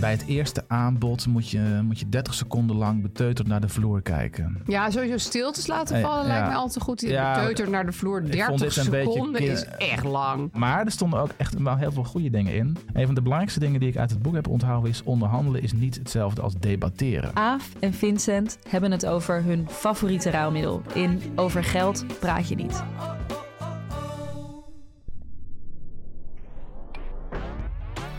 Bij het eerste aanbod moet je, moet je 30 seconden lang beteuterd naar de vloer kijken. Ja, sowieso stiltes laten Eh, vallen ja. lijkt mij altijd een goed. Ja, Beteuterd naar de vloer, ik vond 30 dit een beetje seconden is echt lang. Maar er stonden ook echt wel heel veel goede dingen in. Een van de belangrijkste dingen die ik uit het boek heb onthouden is... onderhandelen is niet hetzelfde als debatteren. Aaf en Vincent hebben het over hun favoriete ruilmiddel. In Over geld praat je niet.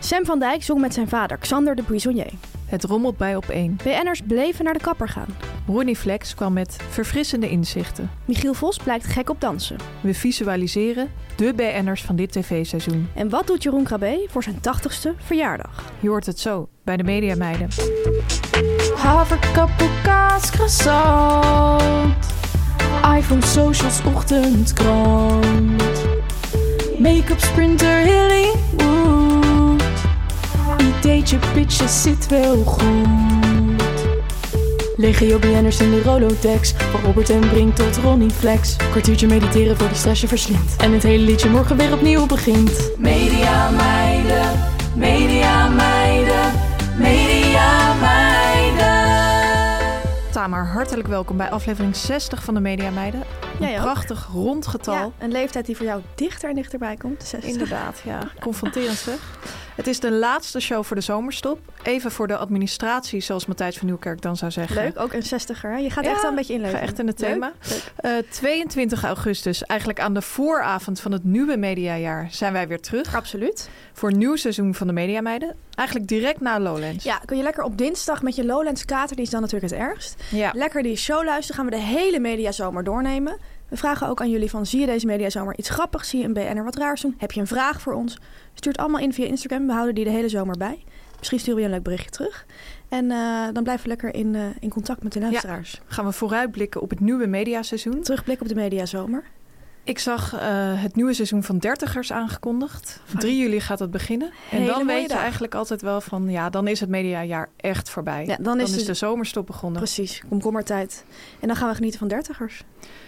Sam van Dijk zong met zijn vader Xander de Buissonnier. Het rommelt bij op één. BN'ers bleven naar de kapper gaan. Ronnie Flex kwam met verfrissende inzichten. Michiel Vos blijkt gek op dansen. We visualiseren de BN'ers van dit tv-seizoen. En wat doet Jeroen Krabbe voor zijn 80ste verjaardag? Je hoort het zo bij de Mediameiden. Haverkappel, kaas, croissant. iPhone, socials, ochtendkrant. Make-up, sprinter, Hollywood. Ideetje, pitches, zit wel goed. Legio BN'ers in de Rolodex. Van Robert en Brink tot Ronnie Flex. Kwartiertje mediteren voor de stress je verslindt. En het hele liedje morgen weer opnieuw begint. Media meiden, media meiden, media meiden. Tamar, hartelijk welkom bij aflevering 60 van de Mediameiden. Een Jij ook. prachtig rond getal. Ja, een leeftijd die voor jou dichter en dichterbij komt. de 60. Inderdaad, ja. Confronterend zeg. Het is de laatste show voor de zomerstop. Even voor de administratie, zoals Matthijs van Nieuwkerk dan zou zeggen. Leuk, ook een 60er. hè? Je gaat Ja, echt wel een beetje inleven. ga echt in het thema. leuk. Eh, 22 augustus, eigenlijk aan de vooravond van het nieuwe mediajaar, zijn wij weer terug. Absoluut. Voor een nieuw seizoen van de Mediameiden. Eigenlijk direct na Lowlands. Ja, kun je lekker op dinsdag met je Lowlands kater, die is dan natuurlijk het ergst. Ja. Lekker die show luisteren, gaan we de hele mediazomer doornemen. We vragen ook aan jullie van, zie je deze mediazomer iets grappigs? Zie je een BN'er wat raars doen? Heb je een vraag voor ons? Stuur het allemaal in via Instagram, we houden die de hele zomer bij. Misschien sturen we je een leuk berichtje terug. En eh, dan blijven we lekker in, eh, in contact met de luisteraars. Gaan we vooruitblikken op het nieuwe mediaseizoen. Terugblik op de mediazomer. Ik zag eh, het nieuwe seizoen van Dertigers aangekondigd. 3 juli gaat het beginnen. En dan weet je eigenlijk altijd wel van... ja, dan is het mediajaar echt voorbij. Ja, dan is is de- zomerstop begonnen. Precies, komkommertijd. En dan gaan we genieten van dertigers.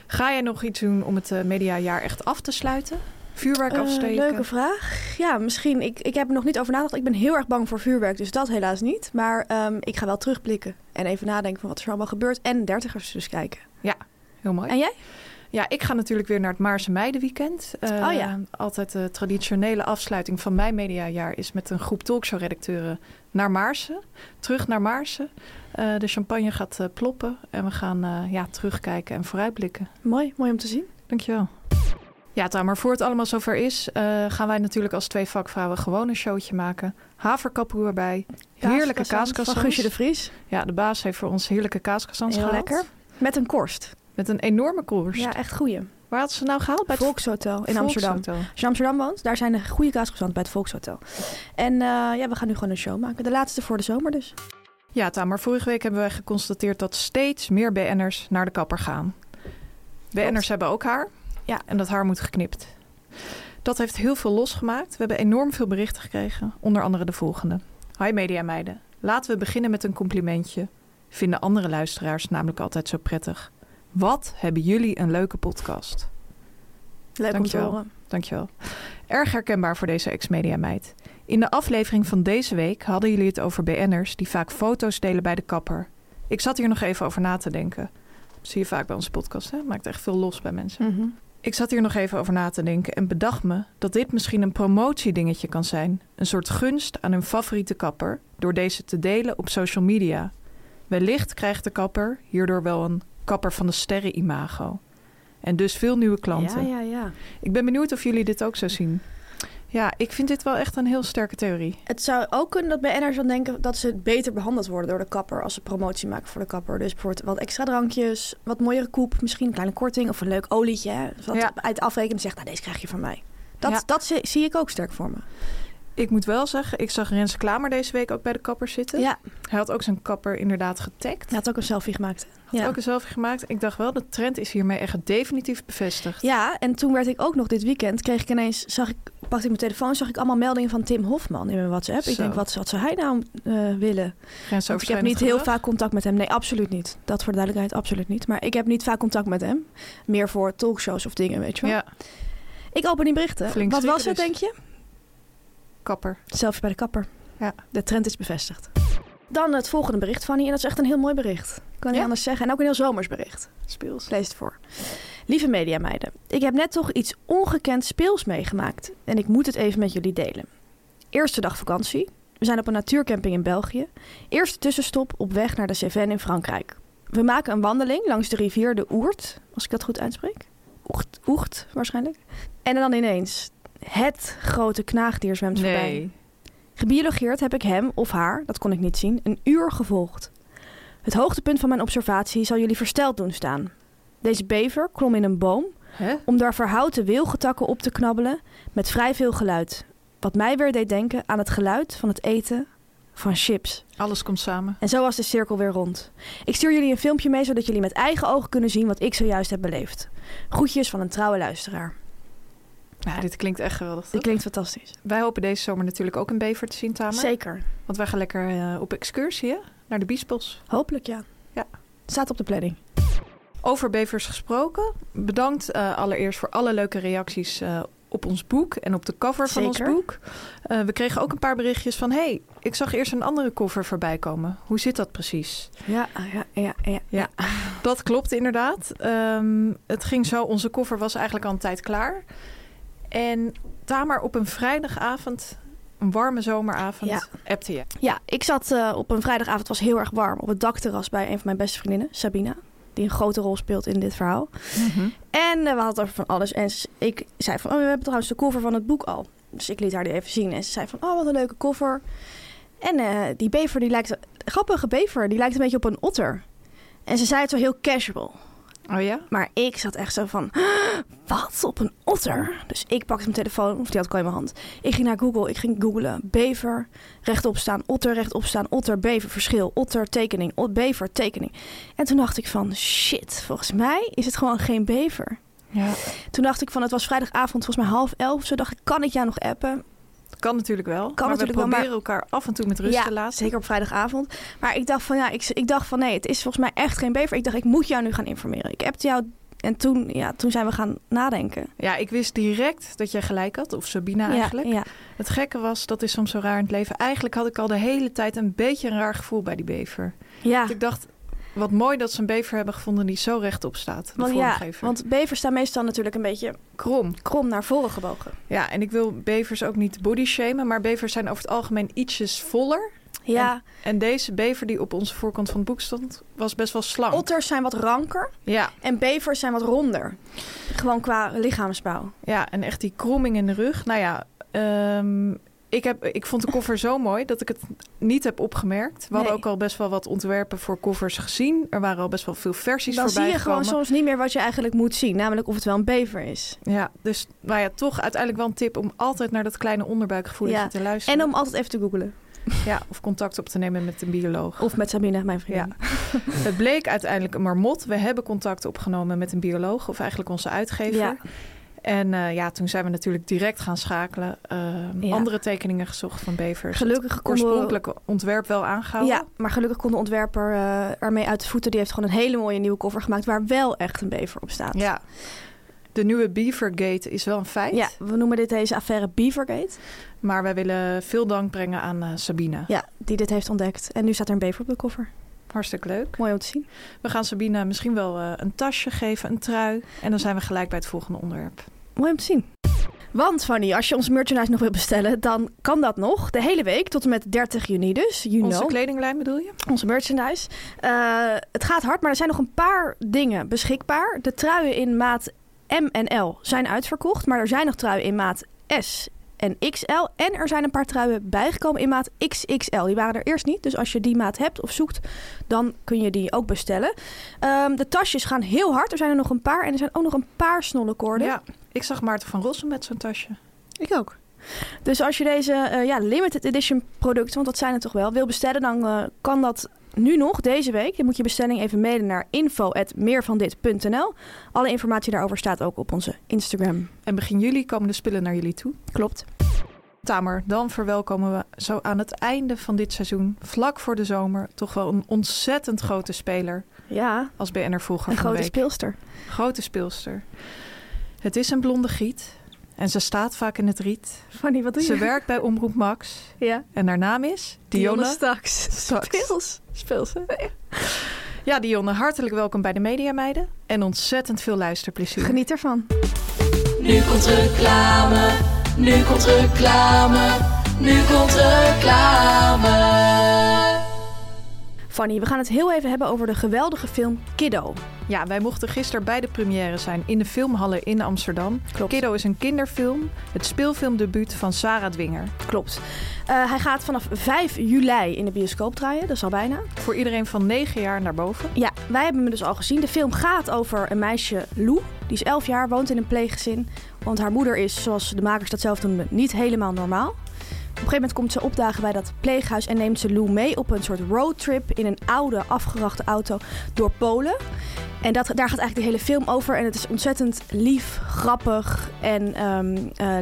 Ga jij nog iets doen om het eh, mediajaar echt af te sluiten? Vuurwerk Eh, afsteken? leuke vraag. Ja, misschien. Ik, ik heb er nog niet over nagedacht. Ik ben heel erg bang voor vuurwerk, dus dat helaas niet. Maar ehm, ik ga wel terugblikken en even nadenken van wat er allemaal gebeurt. En dertigers dus kijken. Heel mooi. En jij? Ja, ik ga natuurlijk weer naar het Maarse Meidenweekend. Eh, Oh ja. Altijd de traditionele afsluiting van mijn mediajaar is met een groep talkshow-redacteuren naar Maarsen. Terug naar Maarsen. Eh, de champagne gaat eh, ploppen en we gaan eh, ja, terugkijken en vooruitblikken. Mooi, mooi om te zien. Dankjewel. Ja, Tamer, voor het allemaal zover is, eh, gaan wij natuurlijk als twee vakvrouwen gewoon een showtje maken. Haverkapoe erbij. Heerlijke kaaskassans. Van Guusje de Vries. Ja, de baas heeft voor ons heerlijke kaaskassans Heel lekker. Met een korst. Met een enorme koers. Ja, echt goeie. Waar had ze nou gehaald? Bij het Volkshotel in Amsterdam. Volkshotel. Als je in Amsterdam woont, daar zijn de goede kaascroissants bij het Volkshotel. En eh, ja, we gaan nu gewoon een show maken. De laatste voor de zomer dus. Ja, Tamer, vorige week hebben wij geconstateerd dat steeds meer BN'ers naar de kapper gaan. BN'ers hebben ook haar. Ja. En dat haar moet geknipt. Dat heeft heel veel losgemaakt. We hebben enorm veel berichten gekregen. Onder andere de volgende. Hi mediameiden. Laten we beginnen met een complimentje. Vinden andere luisteraars namelijk altijd zo prettig. Wat hebben jullie een leuke podcast. Leuk om te Dankjewel. Dankjewel. Erg herkenbaar voor deze ex-media meid. In de aflevering van deze week hadden jullie het over BN'ers die vaak foto's delen bij de kapper. Ik zat hier nog even over na te denken. Dat zie je vaak bij onze podcast, hè? Maakt echt veel los bij mensen. Mhm. Ik zat hier nog even over na te denken en bedacht me dat dit misschien een promotiedingetje kan zijn. Een soort gunst aan hun favoriete kapper door deze te delen op social media. Wellicht krijgt de kapper hierdoor wel een kapper van de sterren imago. En dus veel nieuwe klanten. Ja, ja, ja. Ik ben benieuwd of jullie dit ook zo zien. Ja, ik vind dit wel echt een heel sterke theorie. Het zou ook kunnen dat BN'ers dan denken dat ze beter behandeld worden door de kapper als ze promotie maken voor de kapper. Dus bijvoorbeeld wat extra drankjes, wat mooiere koep, misschien een kleine korting of een leuk olietje. Hè, wat Ja. uit afrekenen zegt, nou deze krijg je van mij. Dat, Ja. dat zie, zie ik ook sterk voor me. Ik moet wel zeggen, ik zag Rens Klamer deze week ook bij de kapper zitten. Ja, Hij had ook zijn kapper inderdaad getagd. hij had ook een selfie gemaakt. Had ja. ook een selfie gemaakt. Ik dacht wel, de trend is hiermee echt definitief bevestigd. Ja, en toen werd ik ook nog dit weekend, kreeg ik ineens, zag ik, pakte ik mijn telefoon, zag ik allemaal meldingen van Tim Hofman in mijn WhatsApp. Ik denk, wat, wat zou hij nou eh, willen? Want ik heb niet heel vaak contact met hem. Nee, absoluut niet. Dat voor de duidelijkheid, absoluut niet. Maar ik heb niet vaak contact met hem. Meer voor talkshows of dingen, weet je wel. Ja, Ik open die berichten. Flink Wat was het, denk je? Kapper. Bij de kapper. Ja. De trend is bevestigd. Dan het volgende bericht, Fanny. En dat is echt een heel mooi bericht. Kan niet Ja? anders zeggen. En ook een heel zomers bericht. Speels. Lees het voor. Lieve mediameiden, ik heb net toch iets ongekend speels meegemaakt. En ik moet het even met jullie delen. Eerste dag vakantie. We zijn op een natuurcamping in België. Eerste tussenstop op weg naar de Cévennes in Frankrijk. We maken een wandeling langs de rivier de Oert, als ik dat goed uitspreek. Oert, Oert waarschijnlijk. En dan ineens, het grote knaagdier zwemt voorbij. Gebiologeerd heb ik hem of haar, dat kon ik niet zien, een uur gevolgd. Het hoogtepunt van mijn observatie zal jullie versteld doen staan. Deze bever klom in een boom Hè? om daar verhouten wilgetakken op te knabbelen met vrij veel geluid. Wat mij weer deed denken aan het geluid van het eten van chips. Alles komt samen. En zo was de cirkel weer rond. Ik stuur jullie een filmpje mee zodat jullie met eigen ogen kunnen zien wat ik zojuist heb beleefd. Groetjes van een trouwe luisteraar. Dit klinkt echt geweldig. Dit toch? klinkt fantastisch. Wij hopen deze zomer natuurlijk ook een bever te zien, Tamer. Zeker. Want wij gaan lekker eh, op excursie hè? naar de Biesbos. Hopelijk ja. Ja. Staat op de planning. Over bevers gesproken. Bedankt eh, allereerst voor alle leuke reacties eh, op ons boek en op de cover van ons boek. Eh, we kregen ook een paar berichtjes van... hey, ik zag eerst een andere cover voorbij komen. Hoe zit dat precies? Ja, ja, ja, ja. Ja, dat klopt inderdaad. Ehm, het ging zo, onze koffer was eigenlijk al een tijd klaar. En Tamer op een vrijdagavond, een warme zomeravond, Ja. appte je. Ja, ik zat eh, op een vrijdagavond, het was heel erg warm, op het dakterras bij een van mijn beste vriendinnen, Sabina. Die een grote rol speelt in dit verhaal. En eh, we hadden het over van alles. En ik zei van, oh, we hebben trouwens de cover van het boek al. Dus ik liet haar die even zien. En ze zei van, oh, wat een leuke cover. En eh, die bever, die lijkt... Grappige bever, die lijkt een beetje op een otter. En ze zei het zo heel casual. Oh ja? Maar ik zat echt zo van, wat op een otter? Dus ik pakte mijn telefoon, of die had ik al in mijn hand. Ik ging naar Google, ik ging googlen. Bever, rechtop staan, otter, rechtop staan, otter, bever, verschil, otter, tekening, ot, bever, tekening. En toen dacht ik van, shit, volgens mij is het gewoon geen bever. Ja. Toen dacht ik van, het was vrijdagavond, volgens mij half elf. Zo dacht ik, kan ik jou nog appen? Kan natuurlijk wel. maar natuurlijk we wel, maar- proberen elkaar af en toe met rust ja, te laten. zeker op vrijdagavond. Maar ik dacht van, ja, ik, ik dacht van, nee, het is volgens mij echt geen bever. Ik dacht, ik moet jou nu gaan informeren. Ik appte jou en toen, ja, toen zijn we gaan nadenken. Ja, ik wist direct dat jij gelijk had. Of Sabina eigenlijk. Ja, ja. Het gekke was, dat is soms zo raar in het leven. Eigenlijk had ik al de hele tijd een beetje een raar gevoel bij die bever. ja. Want ik dacht, wat mooi dat ze een bever hebben gevonden die zo rechtop staat. De Want, ja, want bevers staan meestal natuurlijk een beetje krom. krom naar voren gebogen. Ja, en ik wil bevers ook niet body shamen, maar bevers zijn over het algemeen ietsjes voller. Ja, En deze bever die op onze voorkant van het boek stond, was best wel slank. otters zijn wat ranker Ja, en bevers zijn wat ronder. Gewoon qua lichaamsbouw. ja, en echt die kromming in de rug. Nou ja, ehm, ik, heb, ik vond de koffer zo mooi dat ik het niet heb opgemerkt. We hadden Nee. ook al best wel wat ontwerpen voor koffers gezien. Er waren al best wel veel versies Dan zie voorbij je gewoon soms niet meer wat je eigenlijk moet zien. Namelijk of het wel een bever is. Ja, dus nou ja, toch uiteindelijk wel een tip om altijd naar dat kleine onderbuikgevoeletje Ja. te luisteren. En om altijd even te googlen. Ja, of contact op te nemen met een bioloog. Of met Sabine, mijn vriendin. Ja. Het bleek uiteindelijk een marmot. We hebben contact opgenomen met een bioloog, of eigenlijk onze uitgever. Ja. En eh, ja, toen zijn we natuurlijk direct gaan schakelen. eh, Ja. Andere tekeningen gezocht van bevers. Gelukkig we- oorspronkelijke ontwerp wel aangehouden. Ja, maar gelukkig kon de ontwerper eh, ermee uit de voeten. Die heeft gewoon een hele mooie nieuwe cover gemaakt... waar wel echt een bever op staat. Ja. De nieuwe Beavergate is wel een feit. Ja, we noemen dit deze affaire Beavergate. Maar wij willen veel dank brengen aan Sabine. Ja, die dit heeft ontdekt. En nu staat er een bever op de cover. Hartstikke leuk. Mooi om te zien. We gaan Sabine misschien wel eh, een tasje geven, een trui. En dan zijn we gelijk bij het volgende onderwerp. Mooi om te zien. Want Fanny, als je onze merchandise nog wil bestellen, dan kan dat nog. De hele week tot en met 30 juni dus. You Onze know. kledinglijn bedoel je? onze merchandise. Eh, het gaat hard, maar er zijn nog een paar dingen beschikbaar. De truien in maat M en L zijn uitverkocht, maar er zijn nog truien in maat S en XL. En er zijn een paar truien bijgekomen in maat XXL. Die waren er eerst niet, dus als je die maat hebt of zoekt, dan kun je die ook bestellen. Ehm, de tasjes gaan heel hard, er zijn er nog een paar. En er zijn ook nog een paar snollekoorden. Ja, ik zag Maarten van Rossum met zo'n tasje. Ik ook. Dus als je deze eh, ja, limited edition producten, want dat zijn het toch wel, wil bestellen, dan eh, kan dat nu nog deze week. Dan moet je bestelling even mailen naar info@meervandit.nl. Alle informatie daarover staat ook op onze Instagram. En begin juli komen de spullen naar jullie toe. Klopt. Tamer, dan verwelkomen we zo aan het einde van dit seizoen, vlak voor de zomer, toch wel een ontzettend grote speler Ja, als BNR-volger een van de grote week. speelster. Grote speelster. Het is een blonde giet en ze staat vaak in het riet. Fanny, wat doe je? Ze werkt bij Omroep Max Ja. en haar naam is Dionne Dionne Staks. Staks. Speels. Speelt ze? Ja, Dionne, hartelijk welkom bij de Media Meiden en ontzettend veel luisterplezier. Geniet ervan. Nu komt reclame, nu komt reclame, nu komt reclame. Fanny, we gaan het heel even hebben over de geweldige film Kiddo. Ja, wij mochten gisteren bij de première zijn in de filmhallen in Amsterdam. Klopt. Kiddo is een kinderfilm, het speelfilmdebuut van Sarah Dwinger. Klopt. Eh, hij gaat vanaf 5 juli in de bioscoop draaien, dat is al bijna. Voor iedereen van 9 jaar naar boven. Ja, wij hebben hem dus al gezien. De film gaat over een meisje, Lou. Die is 11 jaar, woont in een pleeggezin. Want haar moeder is, zoals de makers dat zelf noemen, niet helemaal normaal. Op een gegeven moment komt ze opdagen bij dat pleeghuis en neemt ze Lou mee op een soort roadtrip in een oude, afgerachte auto door Polen. En dat, daar gaat eigenlijk de hele film over. En het is ontzettend lief, grappig en eh,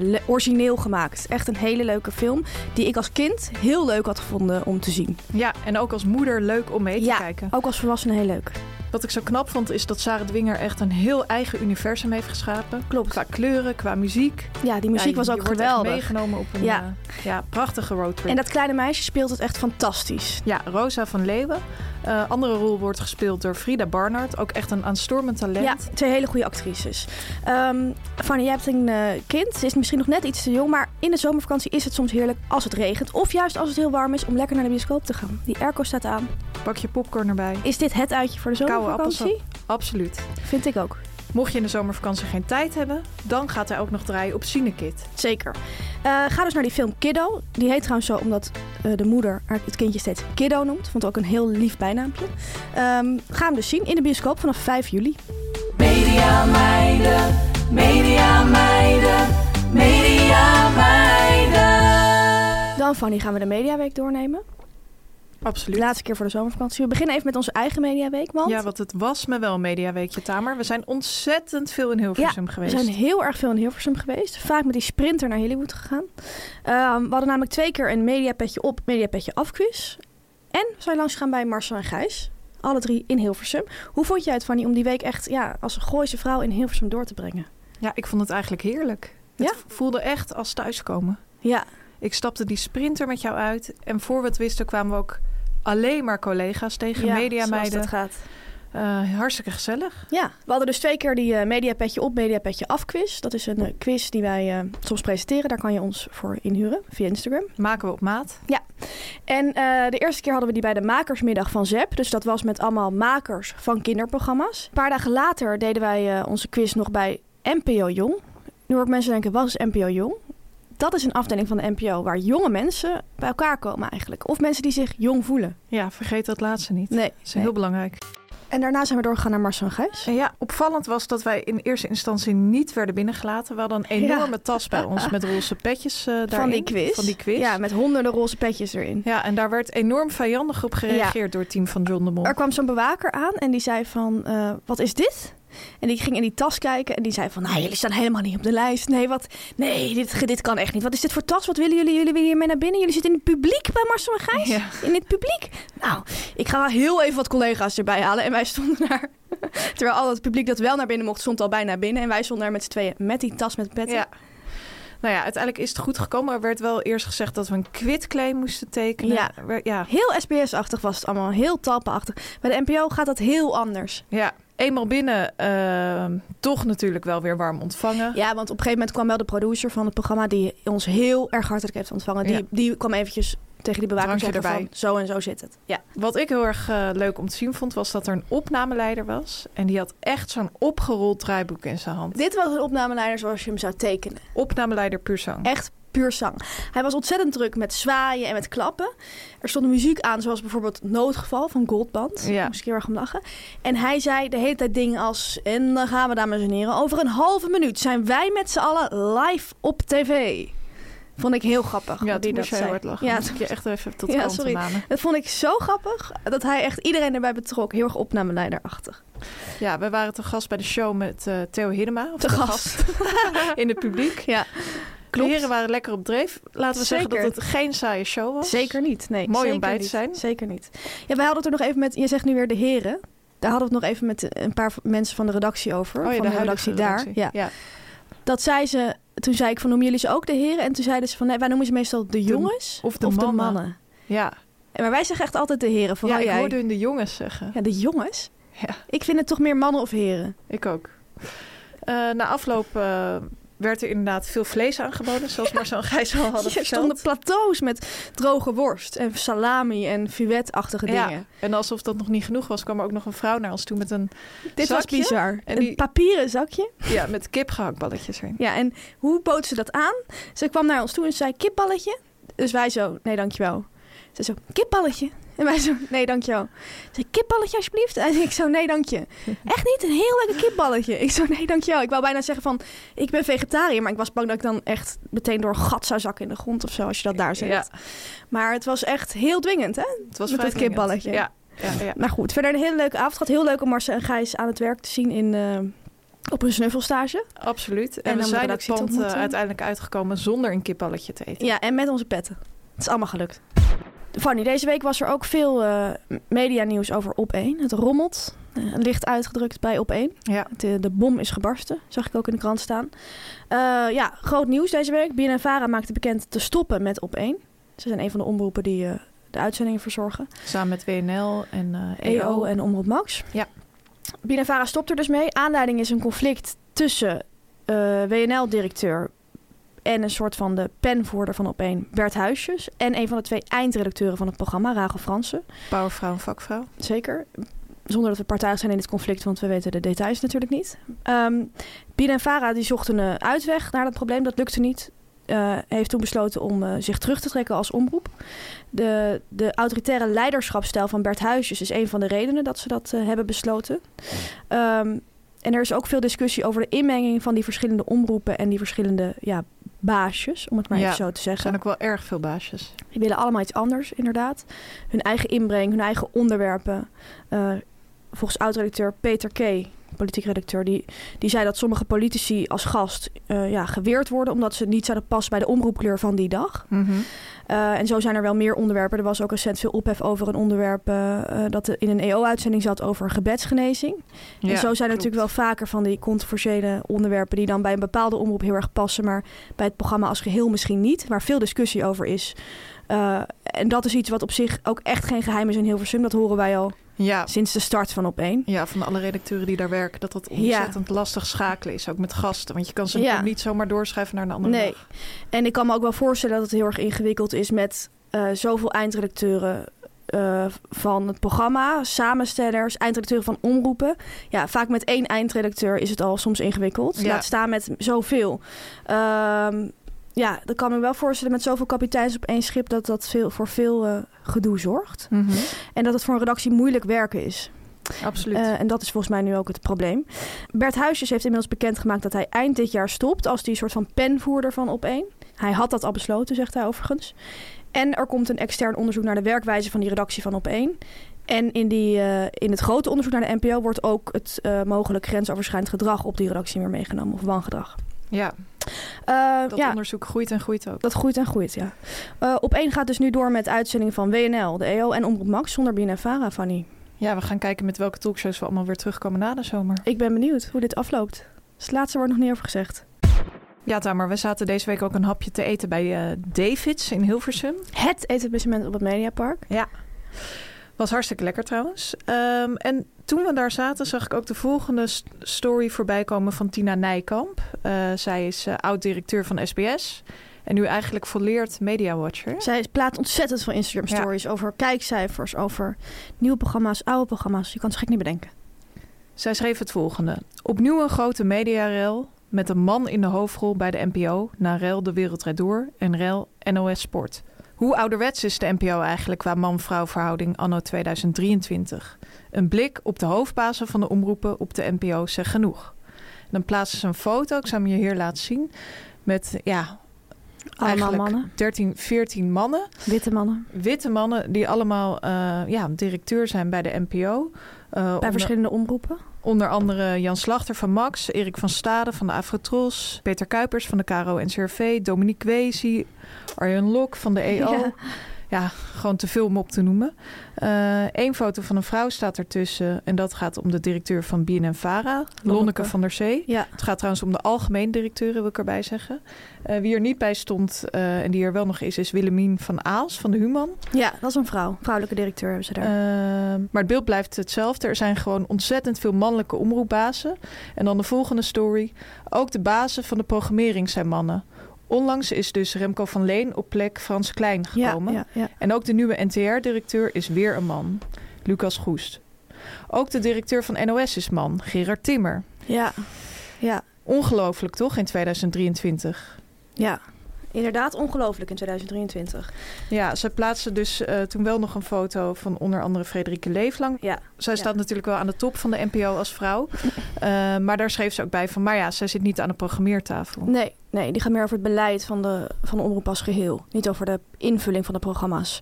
le- origineel gemaakt. Echt een hele leuke film die ik als kind heel leuk had gevonden om te zien. Ja, en ook als moeder leuk om mee te Ja. kijken. Ook als volwassene heel leuk. Wat ik zo knap vond is dat Sarah Dwinger echt een heel eigen universum heeft geschapen. Klopt. Qua kleuren, qua muziek. Ja, die muziek Ja, was je ook geweldig. meegenomen op een Ja. ja. ja, prachtige roadtrip. En dat kleine meisje speelt het echt fantastisch. Ja, Rosa van Leeuwen. Eh, andere rol wordt gespeeld door Frida Barnard. Ook echt een aanstormend talent. Ja, twee hele goede actrices. Ehm Fanny, jij hebt een eh, kind. Ze is misschien nog net iets te jong, maar in de zomervakantie is het soms heerlijk als het regent. Of juist als het heel warm is om lekker naar de bioscoop te gaan. Die airco staat aan. Pak je popcorn erbij. Is dit het uitje voor de Koude zomervakantie? Absoluut. Vind ik ook. Mocht je in de zomervakantie geen tijd hebben, dan gaat hij ook nog draaien op Cinekit. Zeker. Eh, ga dus naar die film Kiddo. Die heet trouwens zo omdat eh, de moeder haar- het kindje steeds Kiddo noemt. Vond ook een heel lief bijnaampje. Ehm, ga hem dus zien in de bioscoop vanaf 5 juli. Media meiden, media meiden, media meiden. Dan, Fanny, gaan we de Mediaweek doornemen. De Absoluut. laatste keer voor de zomervakantie. We beginnen even met onze eigen Mediaweek, want Ja, want het was me wel een mediaweekje, Tamer. We zijn ontzettend veel in Hilversum we geweest. zijn heel erg veel in Hilversum geweest. Vaak met die sprinter naar Hollywood gegaan. Ehm, we hadden namelijk twee keer een mediapetje op, mediapetje af quiz. En we zijn langs gegaan bij Marcel en Gijs. Alle drie in Hilversum. Hoe vond jij het, Fanny, om die week echt ja, als een Gooise vrouw in Hilversum door te brengen? Ja, ik vond het eigenlijk heerlijk. Ja? Het voelde echt als thuiskomen. Ja, Ik stapte die sprinter met jou uit. En voor we het wisten kwamen we ook alleen maar collega's tegen, ja mediameiden. zoals dat gaat. Eh, hartstikke gezellig. Ja, we hadden dus twee keer die eh, mediapetje op, mediapetje af quiz. Dat is een eh, quiz die wij soms presenteren. Daar kan je ons voor inhuren via Instagram. Maken we op maat. En eh, de eerste keer hadden we die bij de makersmiddag van ZEP. Dus dat was met allemaal makers van kinderprogramma's. Een paar dagen later deden wij onze quiz nog bij NPO Jong. Nu hoor ik mensen denken, wat is NPO Jong? Dat is een afdeling van de NPO waar jonge mensen bij elkaar komen eigenlijk. Of mensen die zich jong voelen. Ja, vergeet dat laatste niet. Nee. Dat is heel belangrijk. En daarna zijn we doorgegaan naar Marcel en Gijs. En ja, opvallend was dat wij in eerste instantie niet werden binnengelaten. We hadden een enorme tas bij ons met roze petjes daarin. Van die quiz. Van die quiz. Ja, met honderden roze petjes erin. Ja, en daar werd enorm vijandig op gereageerd door het team van John de Mol. Er kwam zo'n bewaker aan en die zei van, eh, wat is dit? En die ging in die tas kijken en die zei van, nou, jullie staan helemaal niet op de lijst. Nee, wat? Nee, dit, dit kan echt niet. Wat is dit voor tas? Wat willen jullie? Jullie willen hiermee naar binnen? Jullie zitten in het publiek bij Marcel en Gijs? Ja. In het publiek? Nou, ik ga heel even wat collega's erbij halen. En wij stonden daar, terwijl al het publiek dat wel naar binnen mocht, stond al bijna binnen. En wij stonden daar met z'n tweeën met die tas met petten. Ja. Nou ja, uiteindelijk is het goed gekomen. Er werd wel eerst gezegd dat we een quitclaim moesten tekenen. Ja. Ja. Heel SBS-achtig was het allemaal, heel talpenachtig. Bij de NPO gaat dat heel anders. ja. Eenmaal binnen, eh, toch natuurlijk wel weer warm ontvangen. Ja, want op een gegeven moment kwam wel de producer van het programma... die ons heel erg hartelijk heeft ontvangen. Die, Ja. die kwam eventjes tegen die bewaker Drankje zeggen erbij. van... zo en zo zit het. Ja. Wat ik heel erg eh, leuk om te zien vond, was dat er een opnameleider was. En die had echt zo'n opgerold draaiboek in zijn hand. Dit was een opnameleider zoals je hem zou tekenen. Opnameleider puur. Echt puur zang. Hij was ontzettend druk met zwaaien en met klappen. Er stond muziek aan, zoals bijvoorbeeld Noodgeval van Goldband. Ja. Daar moest ik heel erg om lachen. En hij zei de hele tijd dingen als... En dan gaan we, dames en heren, over een halve minuut... zijn wij met z'n allen live op tv. Vond ik heel grappig. Ja, die dat zei. hard lachen. Ja, ik je echt even tot Ja, sorry. manen. dat vond ik zo grappig. Dat hij echt iedereen erbij betrok. Heel erg opnameleiderachtig. Ja, we waren te gast bij de show met eh, Theo Hiddema. Of Te gast. in het publiek. Ja, De heren waren lekker op dreef. Laten we zeggen dat het geen saaie show was. Zeker niet. Nee, Mooi om zeker bij te niet. zijn. Zeker niet. Ja, wij hadden het er nog even met... Je zegt nu weer de heren. Daar hadden we het nog even met een paar mensen van de redactie over. Oh ja, van de redactie daar. Ja. Ja. Dat zei ze... Toen zei ik van, noemen jullie ze ook de heren? En toen zeiden ze van, nee, wij noemen ze meestal de jongens of de mannen. Ja, Maar wij zeggen echt altijd de heren. ja Vooral ik jij. hoorde hun de jongens zeggen. Ja, de jongens? Ja. Ik vind het toch meer mannen of heren. Ik ook. Eh, na afloop eh, werd er inderdaad veel vlees aangeboden, zoals Marcel en Gijs al hadden Er stonden plateaus met droge worst en salami en fuet-achtige Ja, dingen. en alsof dat nog niet genoeg was, kwam er ook nog een vrouw naar ons toe met een Dit was zakje. bizar. En Een die- papieren zakje. ja, met kipgehaktballetjes erin. Ja, en hoe bood ze dat aan? Ze kwam naar ons toe en zei kipballetje. Dus wij zo, nee dankjewel. Ze zo, kipballetje. En wij zo, nee dankjewel. Ze zei, kipballetje alsjeblieft. En ik zo, nee dank je. Echt niet, een heel lekker kipballetje. Ik zo, nee dankjewel. Ik wou bijna zeggen van, ik ben vegetariër. Maar ik was bang dat ik dan echt meteen door een gat zou zakken in de grond of zo. Als je dat daar zegt. Ja. Maar het was echt heel dwingend hè. Het was Met dat kipballetje. Ja, ja, ja. Maar goed, verder een hele leuke avond. Het was heel leuk om Marcel en Gijs aan het werk te zien in, eh, op hun snuffelstage. absoluut. En, En we zijn het pand eh, uiteindelijk uitgekomen zonder een kipballetje te eten. Ja, en met onze petten. Het is allemaal gelukt. Fanny, deze week was er ook veel eh medianieuws over Op1. Het rommelt. Eh, licht uitgedrukt bij Op1. Ja. De, de bom is gebarsten, zag ik ook in de krant staan. Eh, ja, groot nieuws deze week. BNNVARA maakte bekend te stoppen met Op1. Ze zijn een van de omroepen die de uitzendingen verzorgen. Samen met WNL en eh EO en Omroep Max. Ja. BNNVARA stopt er dus mee. Aanleiding is een conflict tussen WNL-directeur en een soort van de penvoerder van Op1, Bert Huisjes. En een van de twee eindredacteuren van het programma, Rachel Fransen. Powervrouw en vakvrouw. Zeker. Zonder dat we partijdig zijn in dit conflict, want we weten de details natuurlijk niet. Ehm BNNVARA die zochten een uitweg naar dat probleem. Dat lukte niet. Eh, heeft toen besloten om eh, zich terug te trekken als omroep. De, de autoritaire leiderschapsstijl van Bert Huisjes is een van de redenen dat ze dat eh, hebben besloten. Ehm, en er is ook veel discussie over de inmenging van die verschillende omroepen en die verschillende ja, baasjes, om het maar Ja, even zo te Er zeggen. zijn ook wel erg veel baasjes. Die willen allemaal iets anders, inderdaad. Hun eigen inbreng, hun eigen onderwerpen. Eh, volgens oud-redacteur Peter K., politiek redacteur, die, die zei dat sommige politici als gast eh, ja, geweerd worden omdat ze niet zouden passen bij de omroepkleur van die dag. Eh, en zo zijn er wel meer onderwerpen. Er was ook recent veel ophef over een onderwerp eh, dat in een EO-uitzending zat over gebedsgenezing. en zo zijn er natuurlijk wel vaker van die controversiële onderwerpen die dan bij een bepaalde omroep heel erg passen, maar bij het programma als geheel misschien niet, waar veel discussie over is. En dat is iets wat op zich ook echt geen geheim is in Hilversum. Dat horen wij al Ja, sinds de start van Op1. ja, van alle redacteuren die daar werken, dat dat ontzettend lastig schakelen is. Ook met gasten, want je kan ze Ja. niet zomaar doorschuiven naar een andere Nee. dag. En ik kan me ook wel voorstellen dat het heel erg ingewikkeld is met eh, zoveel eindredacteuren eh, van het programma, samenstellers, eindredacteuren van omroepen. Ja, vaak met één eindredacteur is het al soms ingewikkeld. Ja. Laat staan met zoveel. Ehm, ja, dat kan me wel voorstellen met zoveel kapiteins op één schip dat dat veel, voor veel eh, gedoe zorgt. En dat het voor een redactie moeilijk werken is. Absoluut. Eh, en dat is volgens mij nu ook het probleem. Bert Huisjes heeft inmiddels bekendgemaakt dat hij eind dit jaar stopt als die soort van penvoerder van Op1. Hij had dat al besloten, zegt hij overigens. En er komt een extern onderzoek naar de werkwijze van die redactie van Op1. En in, die, eh, in het grote onderzoek naar de NPO wordt ook het mogelijk grensoverschrijdend gedrag op die redactie weer meegenomen, of wangedrag. ja, Eh, dat ja, onderzoek groeit en groeit ook. dat groeit en groeit, ja. Eh Op1 gaat dus nu door met uitzendingen van WNL, de EO en Omroep Max zonder BNNVARA, Fanny. Ja, we gaan kijken met welke talkshows we allemaal weer terugkomen na de zomer. Ik ben benieuwd hoe dit afloopt. Dus het laatste wordt nog niet over gezegd. Ja, Tamer, we zaten deze week ook een hapje te eten bij eh, Davids in Hilversum. Het etablissement op het Mediapark. Ja. Was hartstikke lekker trouwens. Ehm, en toen we daar zaten, zag ik ook de volgende st- story voorbij komen van Tina Nijkamp. Eh, zij is eh, oud-directeur van SBS. En nu eigenlijk volleerd mediawatcher. Zij plaatst ontzettend veel Instagram Ja. stories over kijkcijfers, over nieuwe programma's, oude programma's. Je kan het gek niet bedenken. Zij schreef het volgende. Opnieuw een grote mediarel met een man in de hoofdrol bij de NPO... na rel De Wereld Rijd Door en rel NOS Sport. Hoe ouderwets is de NPO eigenlijk qua man-vrouw verhouding anno 2023? Een blik op de hoofdbazen van de omroepen op de NPO zegt genoeg. En dan plaatsen ze een foto, ik zal hem je hier laten zien... met ja, Allemaal mannen, 13, 14 mannen witte mannen, witte mannen die allemaal eh, ja, directeur zijn bij de NPO. Eh, bij onder, verschillende omroepen. onder andere Jan Slachter van Max, Erik van Stade van de Afrotros, Peter Kuipers van de Caro NCRV, Dominique Wezi, Arjen Lok van de EO. Ja. Ja. gewoon te veel om op te noemen. Eén foto van een vrouw staat ertussen en dat gaat om de directeur van BNN-Vara, Lonneke van der Zee. Ja, Het gaat trouwens om de algemeen directeur, wil ik erbij zeggen. Eh, wie er niet bij stond eh, en die er wel nog is, is Willemien van Aals van de Human. ja, dat is een vrouw. Vrouwelijke directeur hebben ze daar. Maar het beeld blijft hetzelfde. Er zijn gewoon ontzettend veel mannelijke omroepbazen. En dan de volgende story. Ook de bazen van de programmering zijn mannen. Onlangs is dus Remco van Leen op plek Frans Klein ja, gekomen. ja, ja. En ook de nieuwe NTR-directeur is weer een man. Lucas Goest. Ook de directeur van NOS is man, Gerard Timmer. ja, ja, Ongelooflijk toch in 2023? ja. Inderdaad, ongelooflijk in 2023. Ja, ze plaatsen dus eh, toen wel nog een foto van onder andere Frederike Leeflang. Ja, Zij Ja. staat natuurlijk wel aan de top van de NPO als vrouw. Eh, maar daar schreef ze ook bij van... maar ja, zij zit niet aan de programmeertafel. nee, nee, die gaat meer over het beleid van de, van de omroep als geheel. Niet over de invulling van de programma's.